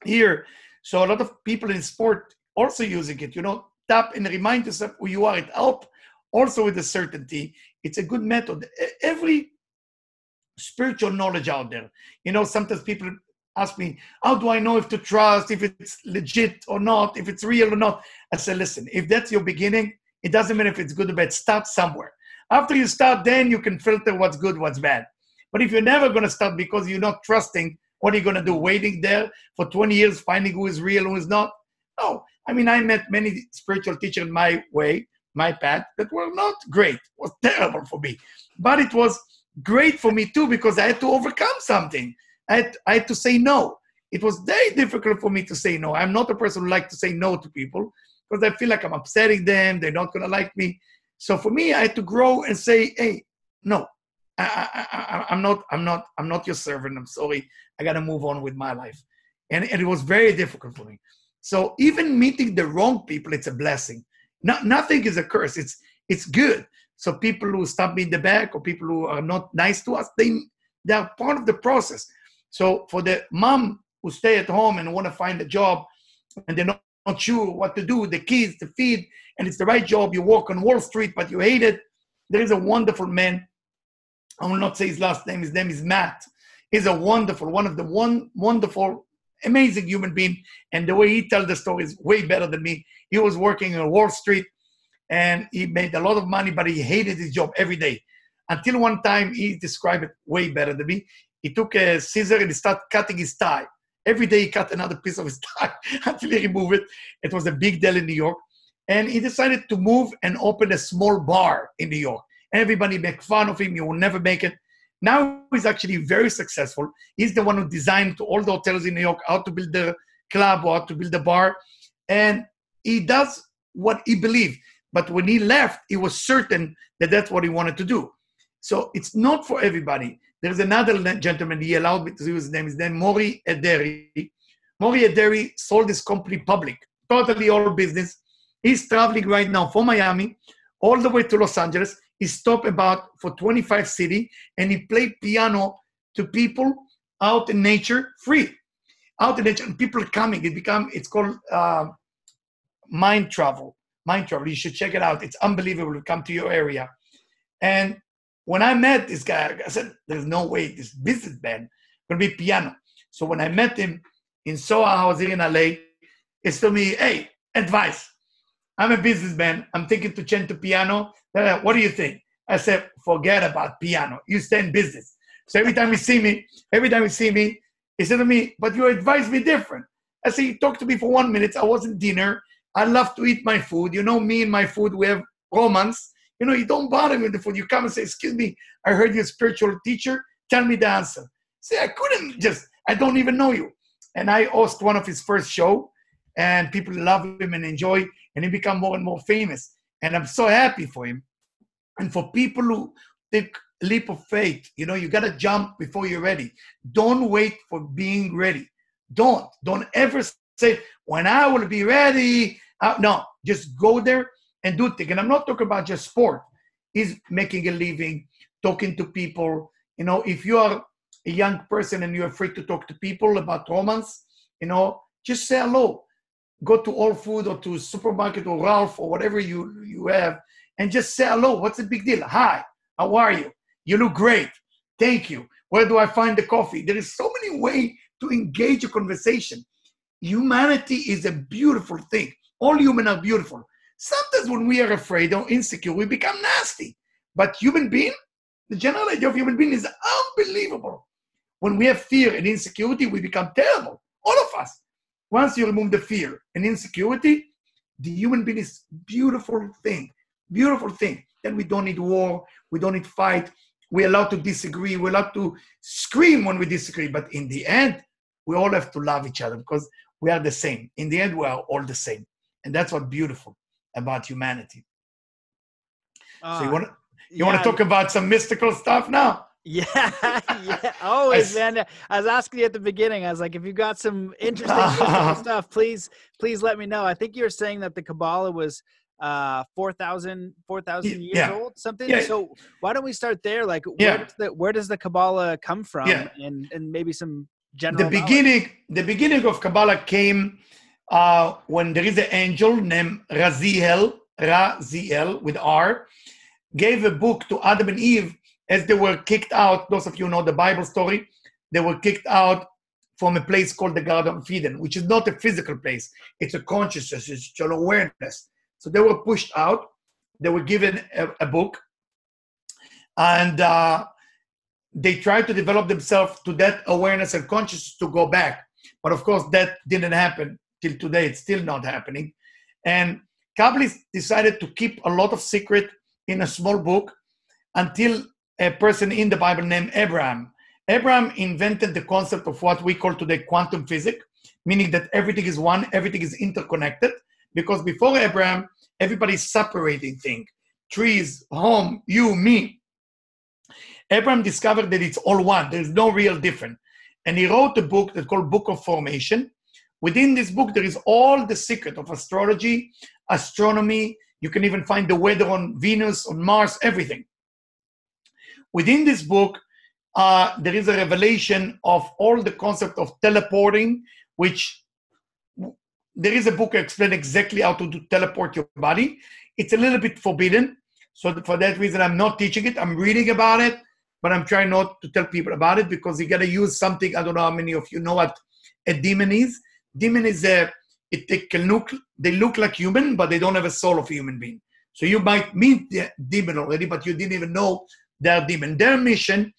here. So a lot of people in sport also using it. You know, tap and remind yourself who you are. It help also with the certainty. It's a good method. Every spiritual knowledge out there. You know, sometimes people ask me, how do I know if to trust, if it's legit or not, if it's real or not? I say, listen, if that's your beginning, it doesn't matter if it's good or bad. Start somewhere. After you start, then you can filter what's good, what's bad. But if you're never going to start because you're not trusting, what are you going to do? Waiting there for 20 years, finding who is real, who is not? No. I mean, I met many spiritual teachers my way, my path, that were not great. It was terrible for me. But it was great for me too because I had to overcome something. I had, I had to say no. It was very difficult for me to say no. I'm not a person who like to say no to people because I feel like I'm upsetting them. They're not going to like me. So for me, I had to grow and say, "Hey, no, I, am not, I'm not, I'm not your servant. I'm sorry. I got to move on with my life." And, and it was very difficult for me. So even meeting the wrong people, it's a blessing. No, nothing is a curse. It's it's good. So people who stab me in the back or people who are not nice to us, they they are part of the process. So for the mom who stay at home and want to find a job and they're not, not sure what to do, the kids to feed, and it's the right job, you work on Wall Street, but you hate it. There is a wonderful man. I will not say his last name. His name is Matt. He's a wonderful, one of the one wonderful, amazing human being. And the way he tells the story is way better than me. He was working on Wall Street and he made a lot of money, but he hated his job every day. Until one time, he described it way better than me. He took a scissor and he started cutting his tie. Every day he cut another piece of his tie until he removed it. It was a big deal in New York. And he decided to move and open a small bar in New York. Everybody make fun of him. You will never make it. Now he's actually very successful. He's the one who designed to all the hotels in New York how to build the club or how to build the bar. And he does what he believes. But when he left, he was certain that that's what he wanted to do. So it's not for everybody. There's another gentleman, he allowed me to use his name, his name Mori Ederi. Mori Ederi sold his company public, totally all business. He's traveling right now from Miami all the way to Los Angeles. He stopped about for 25 city and he played piano to people out in nature free. Out in nature, and people coming. It become it's called uh, mind travel mind travel. You should check it out. It's unbelievable to come to your area. And when I met this guy, I said, there's no way this businessman to be piano. So when I met him in Soho House here in LA, he told me, hey, advice. I'm a businessman. I'm thinking to change to piano. What do you think? I said, forget about piano. You stay in business. So every time you see me, every time you see me, he said to me, but your advice be different. I said, you talked to me for one minute. I wasn't dinner. I love to eat my food. You know, me and my food, we have romance. You know, you don't bother me with the food. You come and say, Excuse me, I heard you're a spiritual teacher. Tell me the answer. Say, I couldn't just, I don't even know you. And I host one of his first show, and people love him and enjoy, and he become more and more famous. And I'm so happy for him. And for people who take leap of faith, you know, you gotta jump before you're ready. Don't wait for being ready. Don't. Don't ever say, when I will be ready. Uh, no, just go there and do things. And I'm not talking about just sport. Is making a living, talking to people. You know, if you are a young person and you're afraid to talk to people about romance, you know, just say hello. Go to All Food or to supermarket or Ralph or whatever you you have, and just say hello. What's the big deal? Hi, how are you? You look great. Thank you. Where do I find the coffee? There is so many ways to engage a conversation humanity is a beautiful thing. All humans are beautiful. Sometimes when we are afraid or insecure, we become nasty. But human being, the general idea of human being is unbelievable. When we have fear and insecurity, we become terrible. All of us. Once you remove the fear and insecurity, the human being is beautiful thing. Beautiful thing. Then we don't need war. We don't need fight. we're allowed to disagree, we're allowed to scream when we disagree, but in the end, we all have to love each other because we are the same. In the end, we are all the same. And that's what's beautiful about humanity. Uh, so you want to you yeah. want to talk about some mystical stuff now? Yeah, yeah, always, man. I was asking you at the beginning. I was like, if you got some interesting stuff, please, please let me know. I think you were saying that the Kabbalah was uh 4000 4000 years yeah. old something yeah. so why don't we start there like yeah. where, does the, where does the kabbalah come from yeah. and and maybe some general the beginning knowledge? the beginning of kabbalah came uh when there is an angel named raziel raziel with r gave a book to adam and eve as they were kicked out those of you know the bible story they were kicked out from a place called the garden of eden which is not a physical place it's a consciousness it's an awareness so they were pushed out. They were given a, a book, and uh, they tried to develop themselves to that awareness and consciousness to go back. But of course, that didn't happen till today. It's still not happening. And Kabbalists decided to keep a lot of secret in a small book until a person in the Bible named Abraham. Abraham invented the concept of what we call today quantum physics, meaning that everything is one, everything is interconnected. Because before Abraham, everybody's separating things trees, home, you, me. Abraham discovered that it's all one, there's no real difference. And he wrote a book that's called Book of Formation. Within this book, there is all the secret of astrology, astronomy. You can even find the weather on Venus, on Mars, everything. Within this book, uh, there is a revelation of all the concept of teleporting, which there is a book explain exactly how to do, teleport your body. It's a little bit forbidden, so for that reason, I'm not teaching it. I'm reading about it, but I'm trying not to tell people about it because you gotta use something. I don't know how many of you know what a demon is. Demon is a it they can look they look like human, but they don't have a soul of a human being. So you might meet the demon already, but you didn't even know they're demon. Their mission,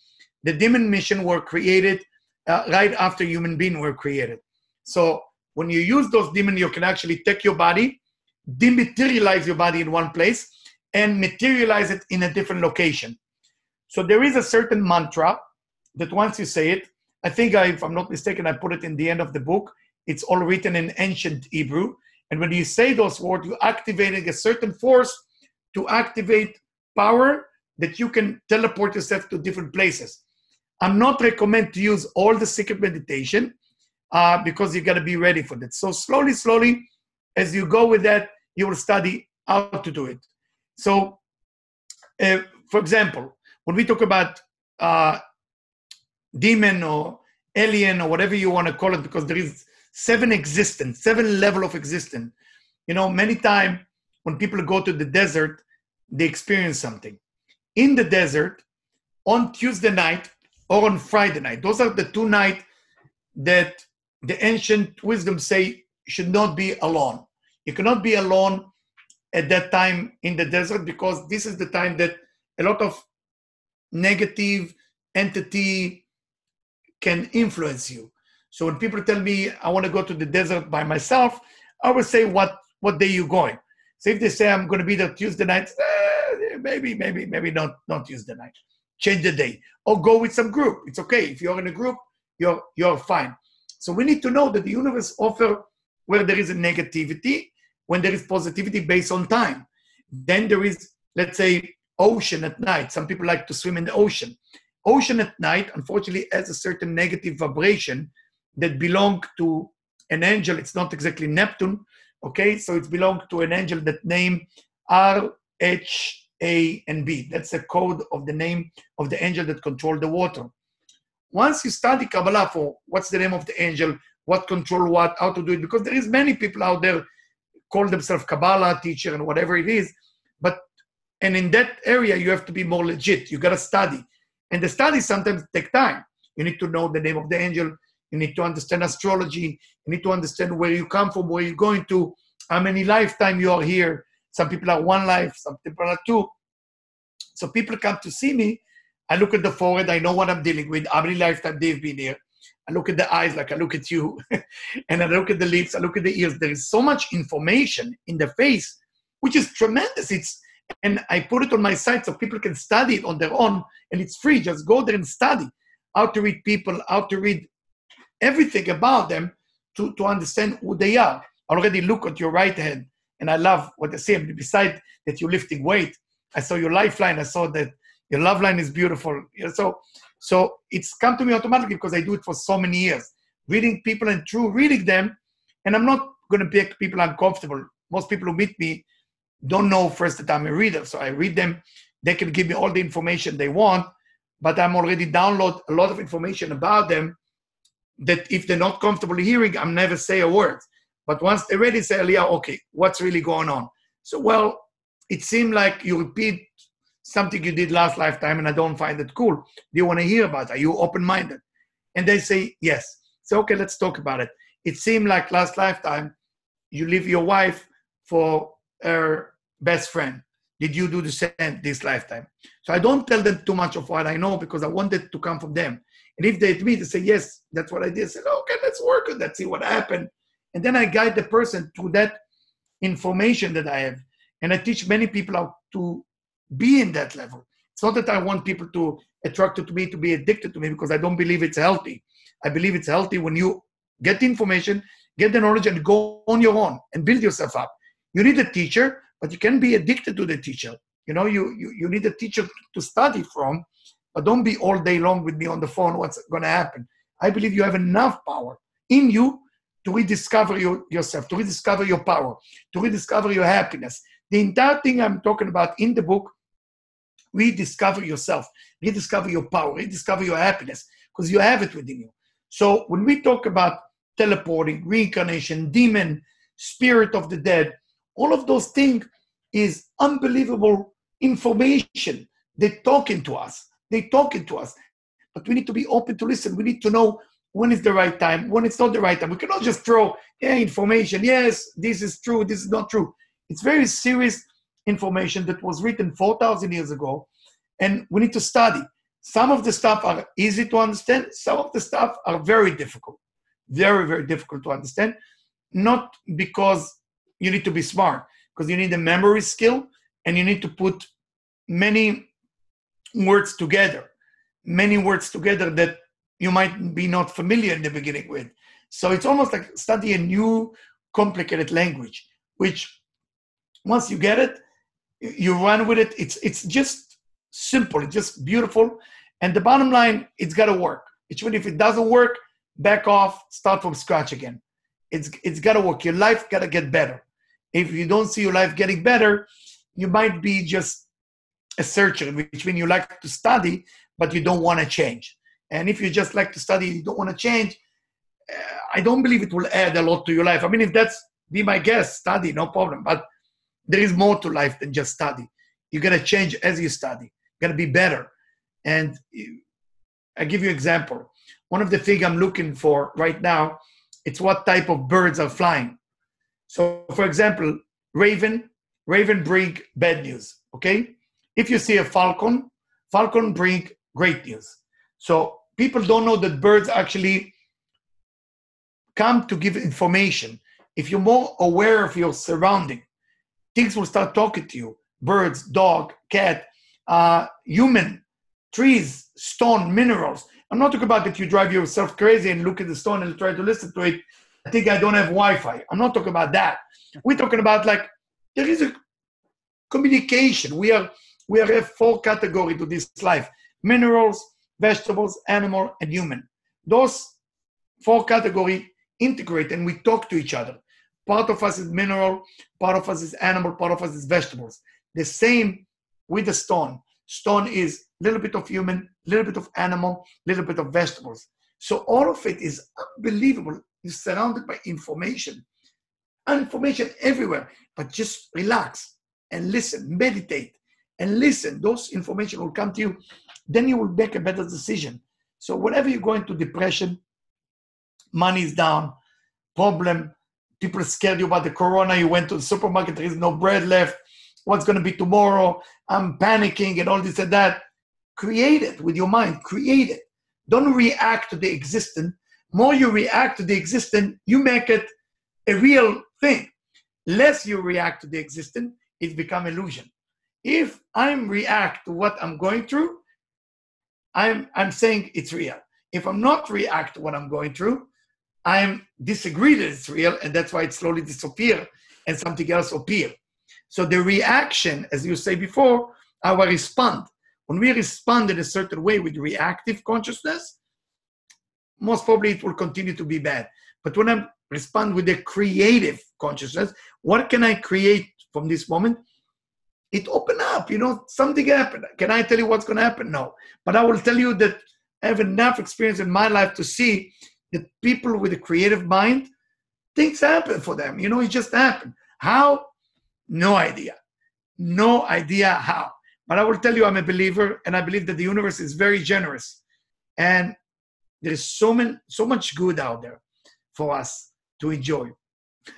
the demon mission, were created uh, right after human being were created. So when you use those demons, you can actually take your body, dematerialize your body in one place, and materialize it in a different location. So there is a certain mantra that once you say it, I think I, if I'm not mistaken, I put it in the end of the book. It's all written in ancient Hebrew. And when you say those words, you're activating a certain force to activate power that you can teleport yourself to different places. I'm not recommend to use all the secret meditation uh, because you got to be ready for that. So slowly, slowly, as you go with that, you will study how to do it. So, uh, for example, when we talk about uh, demon or alien or whatever you want to call it, because there is seven existence, seven level of existence. You know, many times when people go to the desert, they experience something. In the desert, on Tuesday night or on Friday night, those are the two nights that the ancient wisdom say should not be alone. You cannot be alone at that time in the desert because this is the time that a lot of negative entity can influence you. So when people tell me I want to go to the desert by myself, I will say what what day you going. So if they say I'm going to be there Tuesday night, eh, maybe maybe maybe don't don't use the night. Change the day or go with some group. It's okay if you're in a group, you're you're fine. So we need to know that the universe offer where there is a negativity, when there is positivity based on time. Then there is, let's say, ocean at night. Some people like to swim in the ocean. Ocean at night, unfortunately, has a certain negative vibration that belong to an angel. It's not exactly Neptune, okay? So it's belong to an angel that name R H A and B. That's the code of the name of the angel that control the water once you study Kabbalah for what's the name of the angel, what control what, how to do it, because there is many people out there call themselves Kabbalah teacher and whatever it is, but and in that area you have to be more legit. You gotta study, and the study sometimes take time. You need to know the name of the angel. You need to understand astrology. You need to understand where you come from, where you're going to, how many lifetime you are here. Some people are one life, some people are two. So people come to see me I look at the forehead, I know what I'm dealing with. How many lifetimes they've been here? I look at the eyes like I look at you, and I look at the lips, I look at the ears. There is so much information in the face, which is tremendous. It's And I put it on my site so people can study it on their own, and it's free. Just go there and study how to read people, how to read everything about them to, to understand who they are. Already look at your right hand, and I love what I see. Beside that, you're lifting weight. I saw your lifeline. I saw that your love line is beautiful. So, so it's come to me automatically because I do it for so many years, reading people and through reading them, and I'm not going to make people uncomfortable. Most people who meet me don't know first that I'm a reader, so I read them. They can give me all the information they want, but I'm already download a lot of information about them that if they're not comfortable hearing, I'm never say a word. But once they're ready, say, yeah, okay, what's really going on? So, well, it seemed like you repeat something you did last lifetime and I don't find it cool. Do you want to hear about it? Are you open minded? And they say, yes. So, okay, let's talk about it. It seemed like last lifetime you leave your wife for her best friend. Did you do the same this lifetime? So I don't tell them too much of what I know because I wanted to come from them. And if they admit, they say, yes, that's what I did. I said, okay, let's work on that, see what happened. And then I guide the person to that information that I have. And I teach many people how to be in that level. It's not that I want people to attracted to me to be addicted to me because I don't believe it's healthy. I believe it's healthy when you get the information, get the knowledge, and go on your own and build yourself up. You need a teacher, but you can be addicted to the teacher. You know, you, you, you need a teacher to study from but don't be all day long with me on the phone. What's going to happen? I believe you have enough power in you to rediscover your, yourself, to rediscover your power, to rediscover your happiness. The entire thing I'm talking about in the book, rediscover yourself, rediscover your power, rediscover your happiness, because you have it within you. So when we talk about teleporting, reincarnation, demon, spirit of the dead, all of those things is unbelievable information. They're talking to us. They're talking to us. But we need to be open to listen. We need to know when is the right time, when it's not the right time. We cannot just throw yeah, information. Yes, this is true, this is not true. It's very serious information that was written 4,000 years ago, and we need to study. Some of the stuff are easy to understand, some of the stuff are very difficult, very, very difficult to understand. Not because you need to be smart, because you need a memory skill and you need to put many words together, many words together that you might be not familiar in the beginning with. So it's almost like study a new complicated language, which once you get it, you run with it. It's it's just simple, it's just beautiful. And the bottom line, it's gotta work. It's even if it doesn't work, back off, start from scratch again. It's it's gotta work. Your life gotta get better. If you don't see your life getting better, you might be just a searcher, which means you like to study, but you don't want to change. And if you just like to study, you don't want to change, uh, I don't believe it will add a lot to your life. I mean, if that's be my guest, study, no problem. But there is more to life than just study. You're gonna change as you study. You're gonna be better. And I give you an example. One of the things I'm looking for right now, it's what type of birds are flying. So, for example, raven, raven bring bad news. Okay, if you see a falcon, falcon bring great news. So people don't know that birds actually come to give information. If you're more aware of your surrounding, things will start talking to you. Birds, dog, cat, uh, human, trees, stone, minerals. I'm not talking about that you drive yourself crazy and look at the stone and try to listen to it. I think I don't have Wi-Fi. I'm not talking about that. We're talking about like there is a communication. We are we are have four categories to this life minerals, vegetables, animal, and human. Those four categories integrate and we talk to each other. Part of us is mineral, part of us is animal, part of us is vegetables. The same with the stone. Stone is a little bit of human, a little bit of animal, a little bit of vegetables. So all of it is unbelievable. You're surrounded by information, information everywhere. But just relax and listen, meditate, and listen. Those information will come to you. Then you will make a better decision. So whenever you go into depression, money is down, problem, people scared you about the corona, you went to the supermarket, there is no bread left, what's going to be tomorrow, I'm panicking and all this and that. Create it with your mind, create it. Don't react to the existent. More you react to the existent, you make it a real thing. Less you react to the existent, it become illusion. If I'm react to what I'm going through, I'm I'm saying it's real. If I'm not react to what I'm going through, I'm disagree that it's real, and that's why it slowly disappear and something else appear. So the reaction, as you say before, our respond. When we respond in a certain way with reactive consciousness, most probably it will continue to be bad. But when I respond with the creative consciousness, what can I create from this moment? It opened up, you know, something happened. Can I tell you what's going to happen? No. But I will tell you that I have enough experience in my life to see that people with a creative mind, things happen for them. You know, it just happened. How? No idea. No idea how. But I will tell you, I'm a believer, and I believe that the universe is very generous. And there is so many, so much good out there for us to enjoy.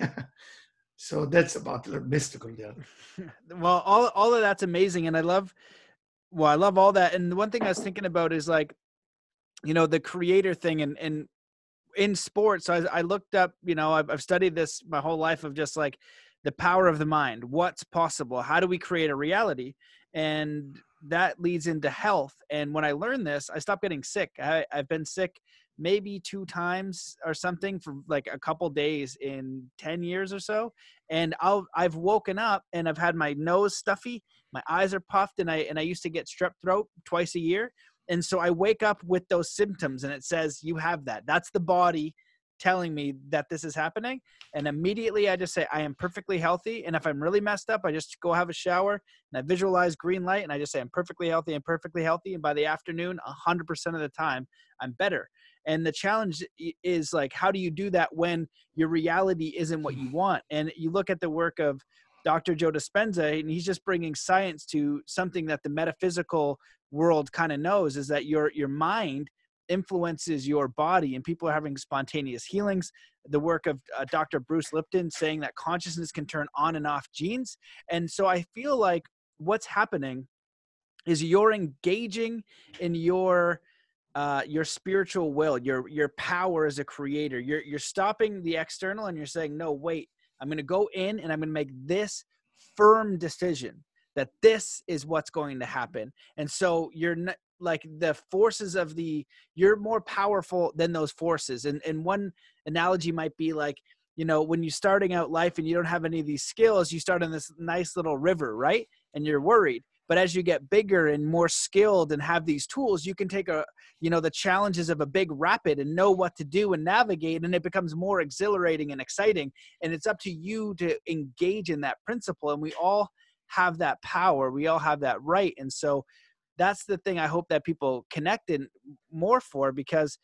so that's about the mystical there. well, all all of that's amazing, and I love. Well, I love all that. And the one thing I was thinking about is like, you know, the creator thing, and and in sports, so I, I looked up. You know, I've, I've studied this my whole life of just like the power of the mind. What's possible? How do we create a reality? And that leads into health. And when I learned this, I stopped getting sick. I, I've been sick maybe two times or something for like a couple days in 10 years or so and I'll, i've woken up and i've had my nose stuffy my eyes are puffed and i and i used to get strep throat twice a year and so i wake up with those symptoms and it says you have that. That's the body telling me that this is happening and immediately i just say i am perfectly healthy and if i'm really messed up i just go have a shower and i visualize green light and i just say i'm perfectly healthy i'm perfectly healthy and by the afternoon 100% of the time i'm better and the challenge is like how do you do that when your reality isn't what you want? And you look at the work of dr joe dispenza and he's just bringing science to something that the metaphysical world kind of knows is that your your mind influences your body and people are having spontaneous healings. The work of uh, dr bruce lipton saying that consciousness can turn on and off genes. And so i feel like what's happening is you're engaging in your uh, your spiritual will your your power as a creator. You're you're stopping the external and you're saying no wait. I'm going to go in and i'm going to make this firm decision that this is what's going to happen. And so you're not, like the forces of the you're more powerful than those forces. And and one analogy might be like you know when you're starting out life and you don't have any of these skills you start in this nice little river right? And you're worried but as you get bigger and more skilled and have these tools you can take a you know the challenges of a big rapid and know what to do and navigate and it becomes more exhilarating and exciting. And it's up to you to engage in that principle and we all have that power. We all have that right. And so that's the thing I hope that people connect connected more for because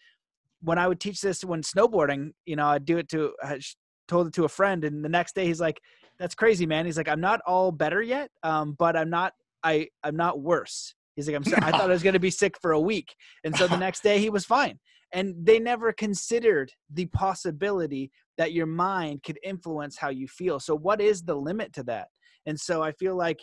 when I would teach this when snowboarding, you know, I'd do it to, I told it to a friend, and the next day he's like, "That's crazy, man." He's like, "I'm not all better yet, um, but I'm not, I, I'm not worse." He's like, "I'm, so, I thought I was going to be sick for a week," and so the next day he was fine. And they never considered the possibility that your mind could influence how you feel. So, what is the limit to that? And so I feel like,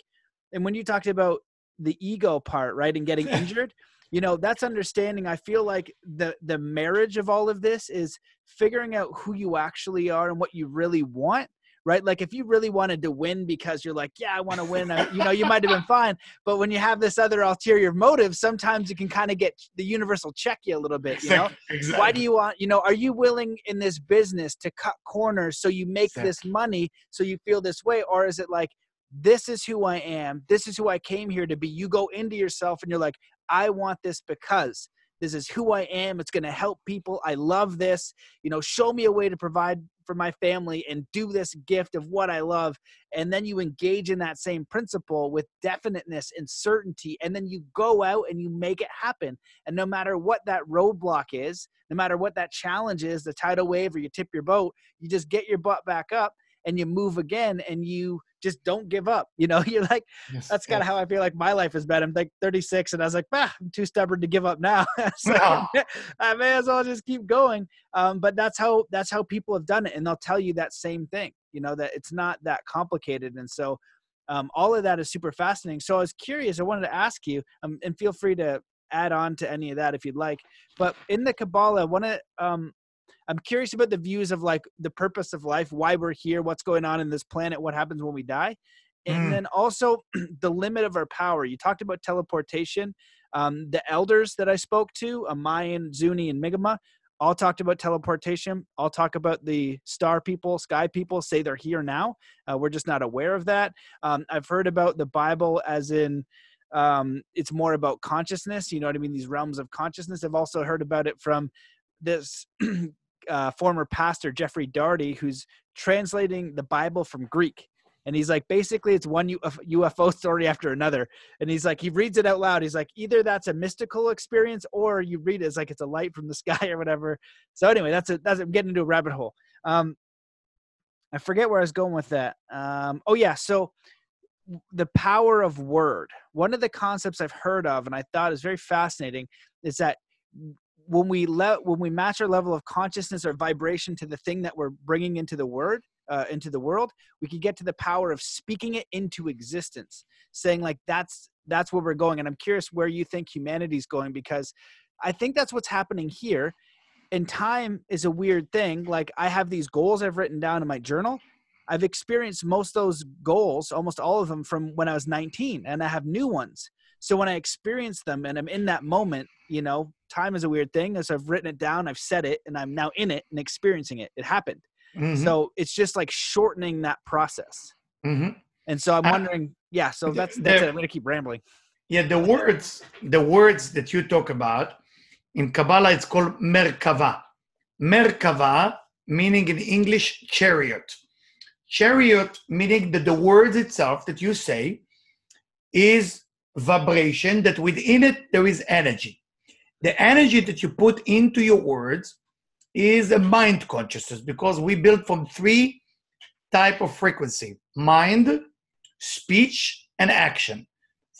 and when you talked about the ego part, right, and getting injured, you know, that's understanding. I feel like the the marriage of all of this is figuring out who you actually are and what you really want right? Like if you really wanted to win because you're like, yeah, I want to win, uh, you know, you might have been fine. But when you have this other ulterior motive, sometimes you can kind of get the universal check you a little bit, you know? Exactly. Why do you want, you know, are you willing in this business to cut corners so you make exactly. this money so you feel this way? Or is it like, this is who I am. This is who I came here to be. You go into yourself and you're like, I want this because this is who I am. It's going to help people. I love this. You know, show me a way to provide for my family and do this gift of what I love. And then you engage in that same principle with definiteness and certainty. And then you go out and you make it happen. And no matter what that roadblock is, no matter what that challenge is, the tidal wave or you tip your boat, you just get your butt back up and you move again and you just don't give up. You know, you're like, yes, that's kind of how I feel like my life has been. I'm like 36 and I was like, bah, I'm too stubborn to give up now. so no. I may as well just keep going. Um, but that's how, that's how people have done it. And they'll tell you that same thing, you know, that it's not that complicated. And so um, all of that is super fascinating. So I was curious, I wanted to ask you, um, and feel free to add on to any of that if you'd like, but in the Kabbalah, I want to, um, I'm curious about the views of like the purpose of life, why we're here, what's going on in this planet, what happens when we die. and Mm. then also the limit of our power. You talked about teleportation. Um, the elders that I spoke to, Amayan, Zuni, and Migama, all talked about teleportation. All talk about the star people, sky people, say they're here now. Uh, we're just not aware of that. Um, I've heard about the Bible as in um, it's more about consciousness. You know what I mean? These realms of consciousness. I've also heard about it from this uh, former pastor, Jeffrey Darty, who's translating the Bible from Greek. And he's like, basically, it's one UFO story after another. And he's like, he reads it out loud. He's like, either that's a mystical experience or you read it as like it's a light from the sky or whatever. So anyway, that's a that's I'm getting into a rabbit hole. Um, I forget where I was going with that. Um, oh yeah, so the power of word. One of the concepts I've heard of, and I thought is very fascinating, is that when we let when we match our level of consciousness or vibration to the thing that we're bringing into the word uh, into the world we can get to the power of speaking it into existence saying like that's that's where we're going. And i'm curious where you think humanity's going because i think that's what's happening here. And time is a weird thing. Like i have these goals i've written down in my journal. I've experienced most of those goals almost all of them from when i was 19 and i have new ones. So when i experience them and i'm in that moment you know time is a weird thing as i've written it down i've said it and i'm now in it and experiencing it it happened Mhm, so it's just like shortening that process mhm. and so i'm Uh, wondering yeah so that's that's the- it i'm gonna keep rambling Yeah, the words, the words that you talk about in Kabbalah, it's called Merkava. Merkava, meaning in English, chariot. Chariot, meaning that the words itself that you say is vibration, that within it there is energy. The energy that you put into your words is a mind consciousness because we build from three type of frequency mind speech and action.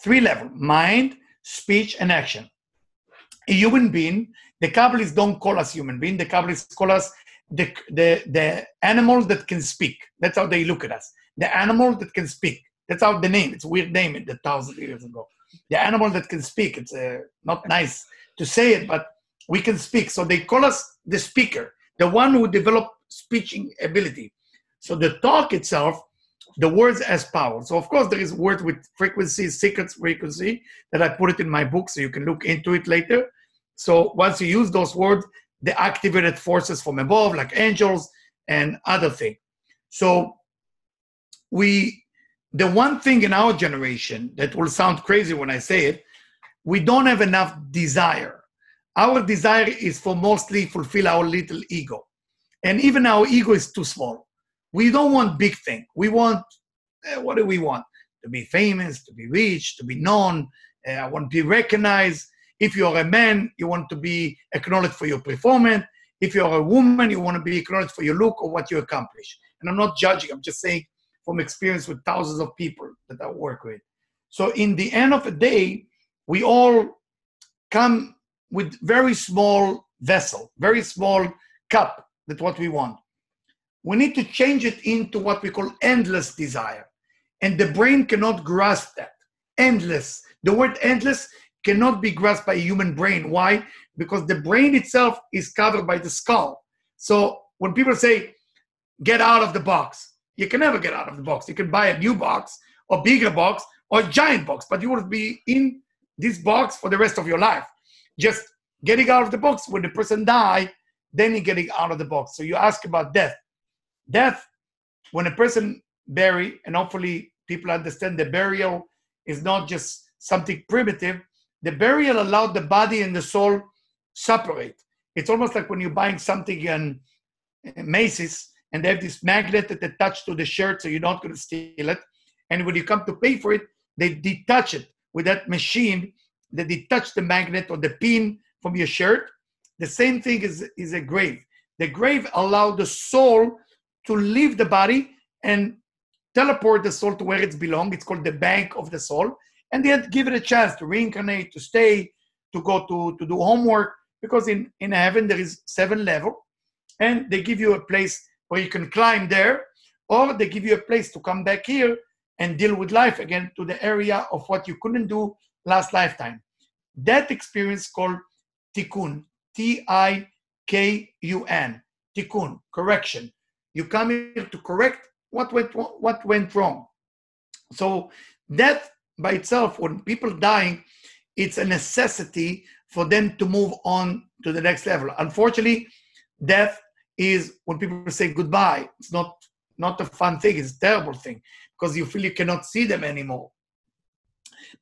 Three level mind speech and action. A human being the kabbalists don't call us human being. The kabbalists call us the, the, the animals that can speak. That's how they look at us. The animal that can speak. That's how the name it's a weird name it a thousand years ago. The animal that can speak it's uh, not nice to say it but we can speak so they call us the speaker the one who developed speaking ability so the talk itself the words as power. So of course there is word with frequency, secret frequency that I put it in my book, so you can look into it later. So once you use those words, the activated forces from above, like angels and other thing. So we, the one thing in our generation that will sound crazy when I say it, we don't have enough desire. Our desire is for mostly fulfill our little ego, and even our ego is too small. We don't want big thing. We want eh, what do we want? To be famous to be rich to be known. Uh, i want to be recognized. If you're a man you want to be acknowledged for your performance. If you're a woman you want to be acknowledged for your look or what you accomplish. And i'm not judging. I'm just saying from experience with thousands of people that i work with. So in the end of the day we all come with very small vessel very small cup that what we want we need to change it into what we call endless desire. And the brain cannot grasp that. Endless. The word endless cannot be grasped by a human brain. Why? Because the brain itself is covered by the skull. So when people say, get out of the box, you can never get out of the box. You can buy a new box or bigger box or a giant box, but you will be in this box for the rest of your life. Just getting out of the box when the person die, then you're getting out of the box. So you ask about death death when a person bury and hopefully people understand the burial is not just something primitive the burial allowed the body and the soul separate it's almost like when you're buying something in macy's and they have this magnet that attached to the shirt so you're not going to steal it and when you come to pay for it they detach it with that machine that detach the magnet or the pin from your shirt the same thing is, is a grave the grave allowed the soul to leave the body and teleport the soul to where it belongs. It's called the bank of the soul. And they give it a chance to reincarnate, to stay, to go to, to do homework, because in, in heaven there is seven level. And they give you a place where you can climb there, or they give you a place to come back here and deal with life again to the area of what you couldn't do last lifetime. That experience called tikkun, T-I-K-U-N, tikkun, correction. You come here to correct what went what went wrong. So death by itself, when people dying, it's a necessity for them to move on to the next level. Unfortunately, death is when people say goodbye. It's not not a fun thing. It's a terrible thing because you feel you cannot see them anymore.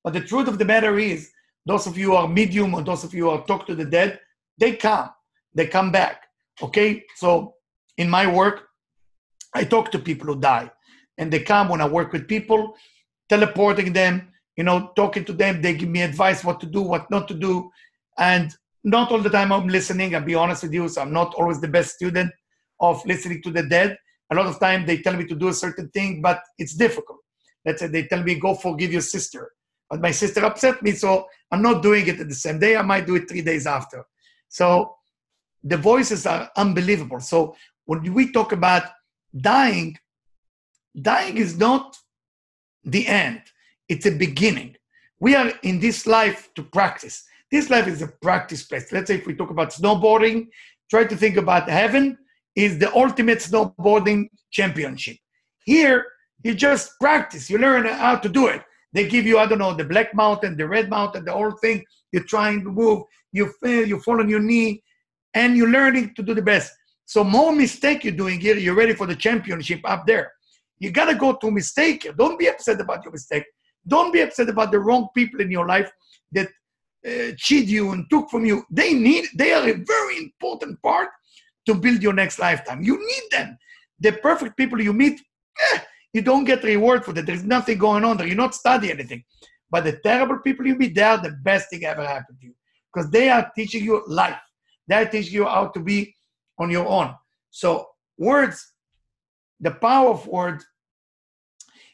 But the truth of the matter is, those of you who are medium or those of you who are talk to the dead, they come. They come back. Okay. So in my work, I talk to people who die, and they come when I work with people, teleporting them. You know, talking to them. They give me advice what to do, what not to do, and not all the time I'm listening. I'll be honest with you. So I'm not always the best student of listening to the dead. A lot of time they tell me to do a certain thing, but it's difficult. Let's say they tell me go forgive your sister, but my sister upset me, so I'm not doing it the same day. I might do it three days after. So the voices are unbelievable. So when we talk about dying, dying is not the end, it's a beginning. We are in this life to practice. This life is a practice place. Let's say if we talk about snowboarding, try to think about heaven is the ultimate snowboarding championship. Here, you just practice, you learn how to do it. They give you, I don't know, the black mountain, the red mountain, the whole thing. You're trying to move, you fail, you fall on your knee, and you're learning to do the best. So more mistake you're doing here, you're ready for the championship up there. You gotta go to mistake. Don't be upset about your mistake. Don't be upset about the wrong people in your life that uh, cheat you and took from you. They need. They are a very important part to build your next lifetime. You need them. The perfect people you meet, eh, you don't get reward for that. There's nothing going on there. You're not studying anything. But the terrible people you meet, they are the best thing ever happened to you because they are teaching you life. They are teaching you how to be on your own. So words, the power of words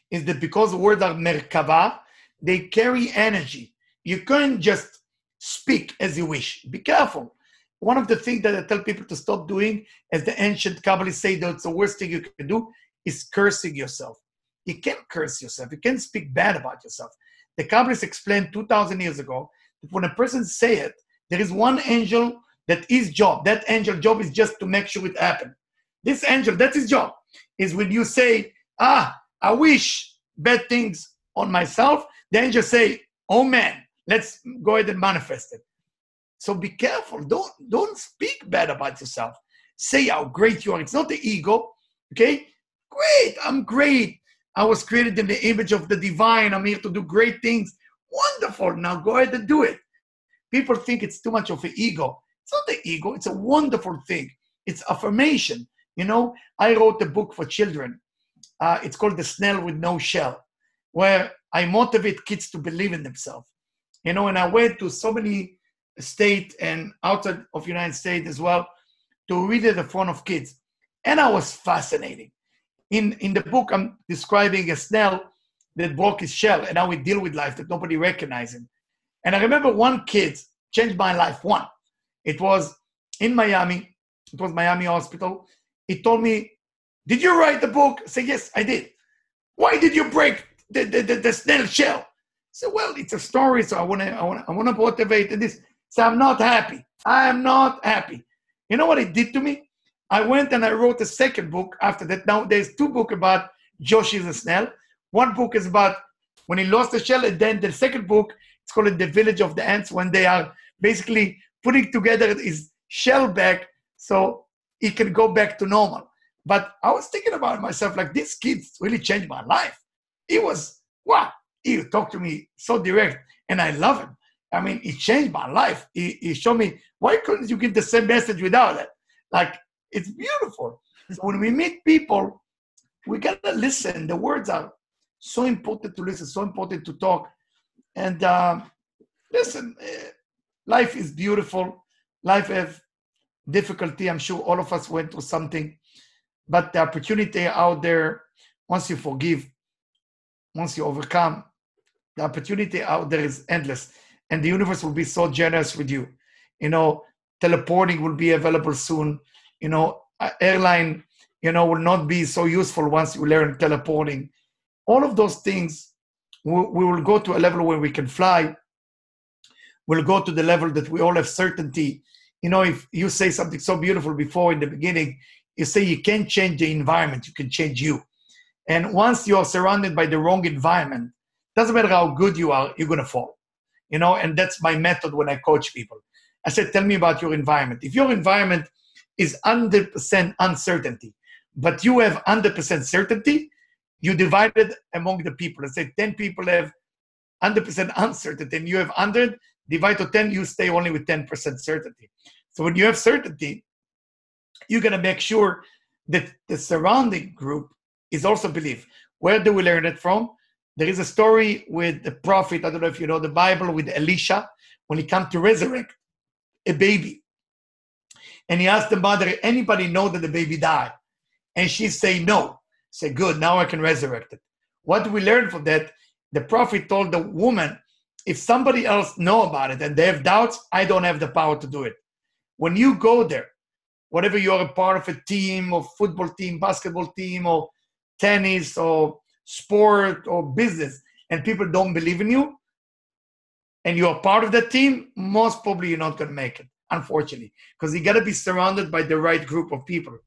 is that because words are merkava, they carry energy. You can't just speak as you wish. Be careful. One of the things that I tell people to stop doing, as the ancient Kabbalists say, that it's the worst thing you can do, is cursing yourself. You can't curse yourself. You can't speak bad about yourself. The Kabbalists explained 2,000 years ago that when a person say it, there is one angel that his job, that angel job is just to make sure it happen. This angel, that's his job, is when you say, ah, I wish bad things on myself, the angel say, oh man, let's go ahead and manifest it. So be careful. Don't don't speak bad about yourself. Say how great you are. It's not the ego. Okay? Great. I'm great. I was created in the image of the divine. I'm here to do great things. Wonderful. Now go ahead and do it. People think it's too much of an ego. It's not the ego. It's a wonderful thing. It's affirmation. You know, I wrote a book for children. Uh, it's called The Snail with No Shell, where I motivate kids to believe in themselves. You know, and I went to so many state and outside of United States as well to read it in front of kids. And I was fascinating. In, in the book, I'm describing a snail that broke his shell and how we deal with life that nobody recognizes. And I remember one kid changed my life. One. It was in Miami. It was Miami Hospital. He told me, Did you write the book? I said, Yes, I did. Why did you break the, the, the, the snail shell? I said, Well, it's a story, so I want to I I wanna motivate this. So I'm not happy. I am not happy. You know what it did to me? I went and I wrote a second book after that. Now there's two books about Joshi Snail. One book is about when he lost the shell, and then the second book, it's called The Village of the Ants, when they are basically putting together his shell back so he can go back to normal. But I was thinking about myself, like this kid really changed my life. He was, wow, he talked to me so direct, and I love him. I mean, it changed my life. It, showed me why couldn't you get the same message without it? Like it's beautiful. So when we meet people, we gotta listen. The words are so important to listen, so important to talk. And uh, listen, uh, life is beautiful. Life has difficulty. I'm sure all of us went through something, but the opportunity out there, once you forgive, once you overcome, the opportunity out there is endless and the universe will be so generous with you. You know, teleporting will be available soon. You know, airline, you know, will not be so useful once you learn teleporting. All of those things, we, we will go to a level where we can fly. We'll go to the level that we all have certainty. You know, if you say something so beautiful before in the beginning, you say you can't change the environment, you can change you. And once you're surrounded by the wrong environment, doesn't matter how good you are, you're gonna fall. You know, and that's my method when I coach people. I said, tell me about your environment. If your environment is 100% uncertainty, but you have 100% certainty, you divide it among the people. Let's say 10 people have 100% uncertainty, and you have 100, divide to 10, you stay only with 10% certainty. So when you have certainty, you're going to make sure that the surrounding group is also believe. Where do we learn it from? There is a story with the prophet, I don't know if you know the Bible, with Elisha, when he come to resurrect a baby. And he asked the mother, anybody know that the baby died? And she say, no. Say, good, now I can resurrect it. What do we learn from that? The prophet told the woman, if somebody else know about it and they have doubts, I don't have the power to do it. When you go there, whatever you are a part of a team or football team, basketball team, or tennis or sport or business, and people don't believe in you, and you're part of that team, most probably you're not going to make it, unfortunately, because you got to be surrounded by the right group of people.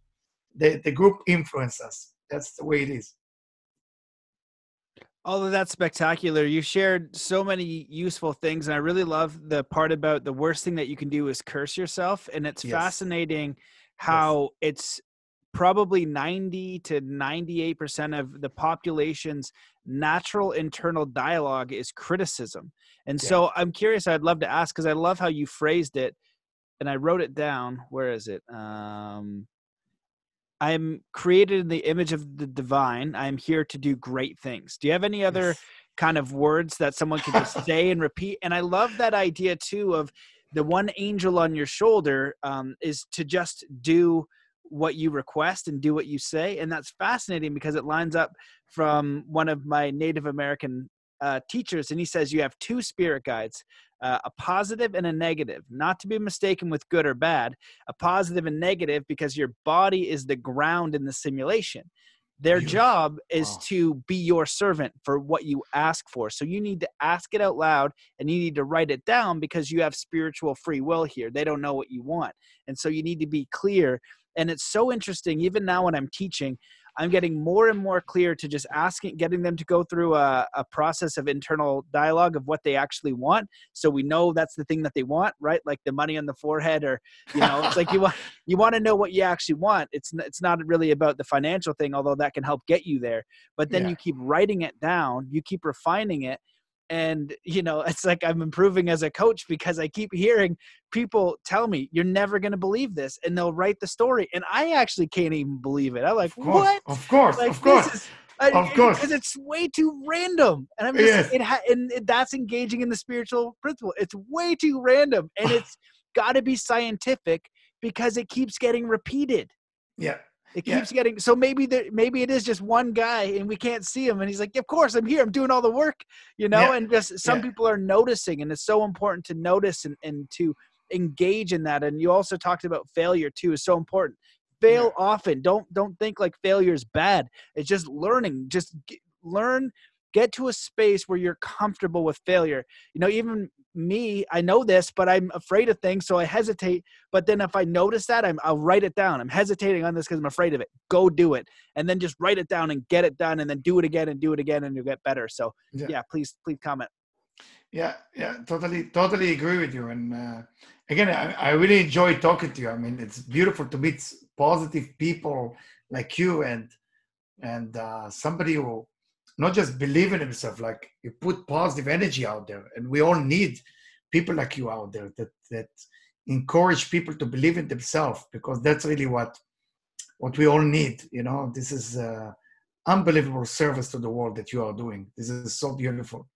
The, the group influences us. That's the way it is. All of that's spectacular. You shared so many useful things, and I really love the part about the worst thing that you can do is curse yourself. And it's yes. fascinating how yes. it's probably 90 to 98% of the population's natural internal dialogue is criticism. And yeah. so I'm curious, I'd love to ask because I love how you phrased it and I wrote it down. Where is it? Um, I'm created in the image of the divine. I'm here to do great things. Do you have any other yes. kind of words that someone can just say and repeat? And I love that idea too of the one angel on your shoulder um, is to just do what you request and do what you say and that's fascinating because it lines up from one of my native american uh, teachers and he says you have two spirit guides uh, a positive and a negative not to be mistaken with good or bad a positive and negative because your body is the ground in the simulation their job is wow. to be your servant for what you ask for. So you need to ask it out loud and you need to write it down because you have spiritual free will here. They don't know what you want. And so you need to be clear and it's so interesting even now when i'm teaching i'm getting more and more clear to just asking getting them to go through a, a process of internal dialogue of what they actually want so we know that's the thing that they want right like the money on the forehead or you know it's like you want you want to know what you actually want it's it's not really about the financial thing although that can help get you there but then yeah. you keep writing it down you keep refining it and you know it's like i'm improving as a coach because i keep hearing people tell me you're never going to believe this and they'll write the story and i actually can't even believe it. I'm like of what? of course like, of course is, of course. because it's way too random and i'm just yes. it ha- and it, that's engaging in the spiritual principle. It's way too random and it's got to be scientific because it keeps getting repeated. Yeah it keeps yeah. getting so maybe there maybe it is just one guy and we can't see him and he's like, Of course I'm here, I'm doing all the work, you know, yeah. and just some yeah. people are noticing and it's so important to notice and, and to engage in that. And you also talked about failure too is so important. Fail often. Don't don't think like failure is bad. It's just learning. Just get, learn get to a space where you're comfortable with failure. You know, even me, I know this, but I'm afraid of things, so I hesitate. But then if I notice that, I'm, I'll write it down. I'm hesitating on this because I'm afraid of it. Go do it, and then just write it down and get it done, and then do it again and do it again, and you'll get better. So yeah, yeah please, please comment. Yeah, yeah, totally, totally agree with you. And uh, again, I, I really enjoy talking to you. I mean, it's beautiful to meet positive people like you and and uh, somebody who not just believe in himself, like you put positive energy out there. And we all need people like you out there that that encourage people to believe in themselves because that's really what what we all need. You know, this is uh, unbelievable service to the world that you are doing. This is so beautiful.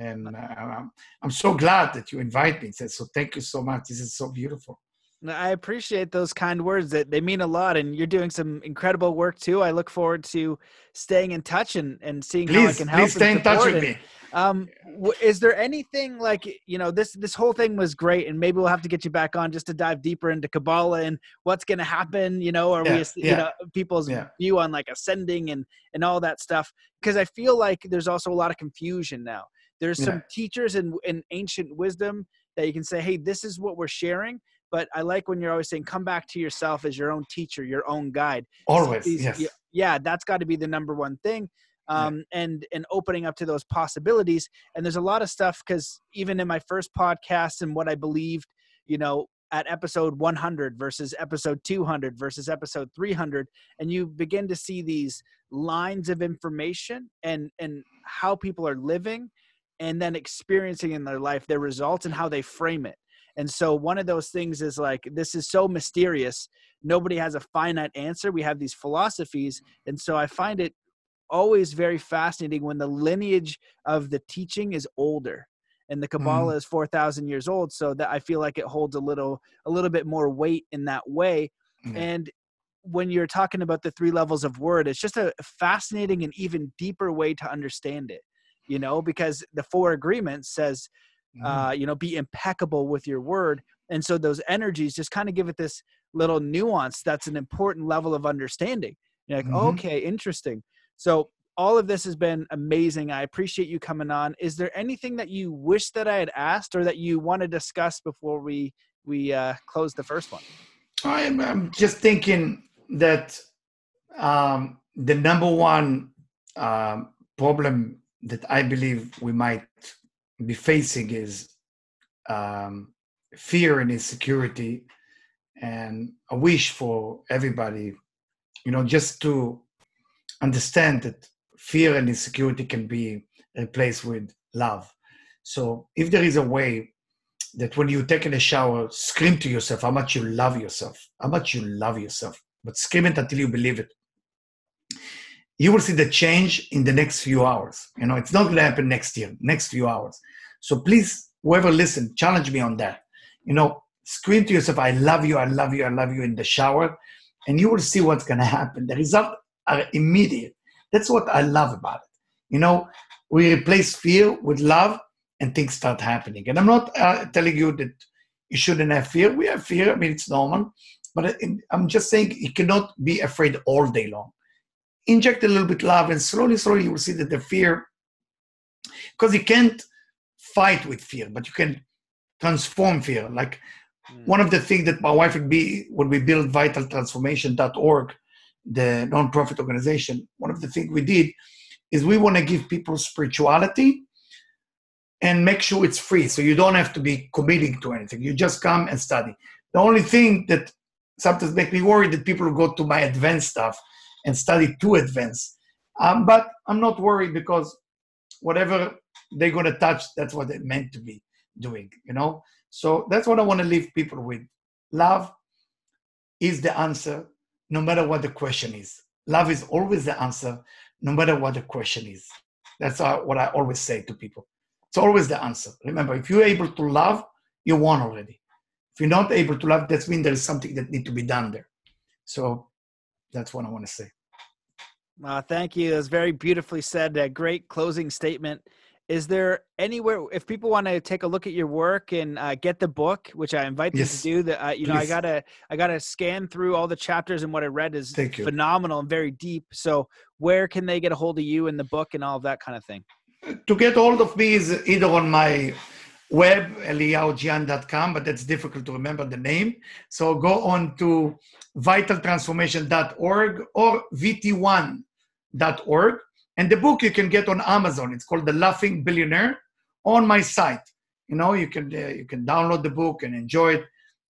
And uh, I'm, I'm so glad that you invite me. So thank you so much. This is so beautiful. I appreciate those kind words that they mean a lot and you're doing some incredible work too. I look forward to staying in touch and, and seeing please, how I can help. Please stay in touch with me. Um, is there anything like, you know, this, this whole thing was great and maybe we'll have to get you back on just to dive deeper into Kabbalah and what's going to happen, you know, or yeah, we, yeah. you know, people's yeah. view on like ascending and, and all that stuff. Cause I feel like there's also a lot of confusion now. There's some teachers in, in ancient wisdom that you can say, Hey, this is what we're sharing but I like when you're always saying, come back to yourself as your own teacher, your own guide. Always, yes. You, yeah, that's got to be the number one thing. Um, yeah. and and opening up to those possibilities. And there's a lot of stuff because even in my first podcast and what I believed, you know, at episode 100 versus episode 200 versus episode 300 and you begin to see these lines of information and and how people are living and then experiencing in their life their results and how they frame it and so one of those things is like this is so mysterious nobody has a finite answer we have these philosophies and so i find it always very fascinating when the lineage of the teaching is older and the kabbalah mm. is 4000 years old so that i feel like it holds a little a little bit more weight in that way mm. and when you're talking about the three levels of word it's just a fascinating and even deeper way to understand it you know because the four agreements says mm. uh you know be impeccable with your word and so those energies just kind of give it this little nuance that's an important level of understanding you're like mm-hmm. okay interesting so all of this has been amazing. I appreciate you coming on. Is there anything that you wish that I had asked or that you want to discuss before we we uh, close the first one? I'm, I'm just thinking that um, the number one um, problem that I believe we might be facing is um, fear and insecurity, and a wish for everybody, you know, just to understand that fear and insecurity can be replaced with love. So if there is a way that when you take in a shower, scream to yourself how much you love yourself, how much you love yourself, but scream it until you believe it. You will see the change in the next few hours. You know, it's not going to happen next year, next few hours. So please, whoever listen, challenge me on that. You know, scream to yourself, I love you, I love you, I love you in the shower, and you will see what's going to happen. The result are immediate. That's what I love about it. You know, we replace fear with love and things start happening. And I'm not uh, telling you that you shouldn't have fear. We have fear. I mean, it's normal. But I'm just saying you cannot be afraid all day long. Inject a little bit love and slowly, slowly you will see that the fear, because you can't fight with fear, but you can transform fear. Like mm. one of the things that my wife would be when we built vitaltransformation.org, the nonprofit organization, one of the things we did is we want to give people spirituality and make sure it's free. So you don't have to be committing to anything. You just come and study. The only thing that sometimes make me worried that people go to my advanced stuff and study to advance. Um, but I'm not worried because whatever they're going to touch, that's what they're meant to be doing, you know? So that's what I want to leave people with. Love is the answer no matter what the question is. Love is always the answer, no matter what the question is. That's what I always say to people. It's always the answer. Remember, if you're able to love, you won already. If you're not able to love, that means there is something that needs to be done there. So that's what I want to say. Uh, thank you. Was very beautifully said. A great closing statement is there anywhere if people want to take a look at your work and uh, get the book which i invite them yes. to do that uh, you Please. know i gotta i gotta scan through all the chapters and what i read is phenomenal and very deep so where can they get a hold of you and the book and all of that kind of thing to get hold of me is either on my web eliyahujian.com but that's difficult to remember the name so go on to vitaltransformation.org or vt1.org and the book you can get on Amazon. It's called The Laughing Billionaire on my site. You know, you can uh, you can download the book and enjoy it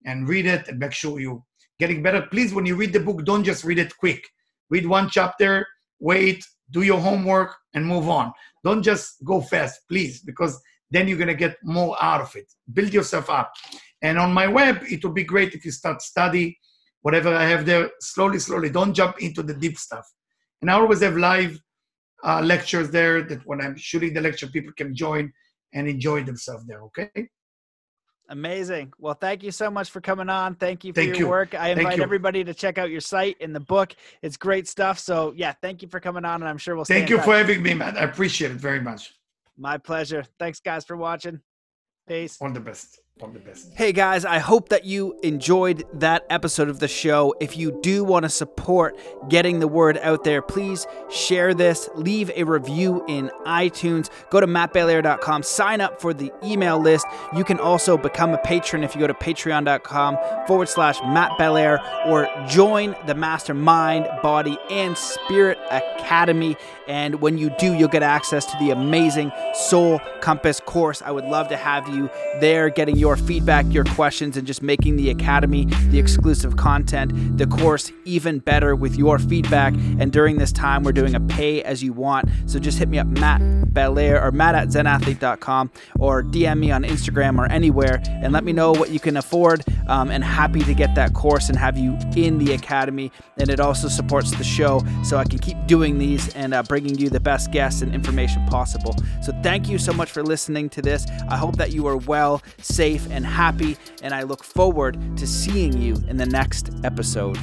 and read it and make sure you getting better. Please, when you read the book, don't just read it quick. Read one chapter, wait, do your homework, and move on. Don't just go fast, please, because then you're gonna get more out of it. Build yourself up. And on my web, it would be great if you start study whatever I have there slowly, slowly. Don't jump into the deep stuff. And I always have live uh, lectures there that when I'm shooting the lecture, people can join and enjoy themselves there. Okay. Amazing. Well, thank you so much for coming on. Thank you for thank your you. work. I invite everybody to check out your site and the book. It's great stuff. So, yeah, thank you for coming on, and I'm sure we'll. See you. Thank you for having me, man. I appreciate it very much. My pleasure. Thanks, guys, for watching. Peace. All the best. The. Hey guys, I hope that you enjoyed that episode of the show. If you do want to support getting the word out there, please share this, leave a review in iTunes, go to mattbelair.com, sign up for the email list. You can also become a patron if you go to patreon.com forward slash Matt Belair or join the Mastermind, Body, and Spirit Academy. And when you do, you'll get access to the amazing Soul Compass course. I would love to have you there getting your feedback, your questions, and just making the Academy, the exclusive content, the course even better with your feedback. And during this time, we're doing a pay as you want. So just hit me up, Matt Belair or Matt at zenathlete.com or DM me on Instagram or anywhere and let me know what you can afford. Um, and happy to get that course and have you in the Academy. And it also supports the show so I can keep doing these and uh, bringing you the best guests and information possible. So thank you so much for listening to this. I hope that you are well, safe, and happy. And I look forward to seeing you in the next episode.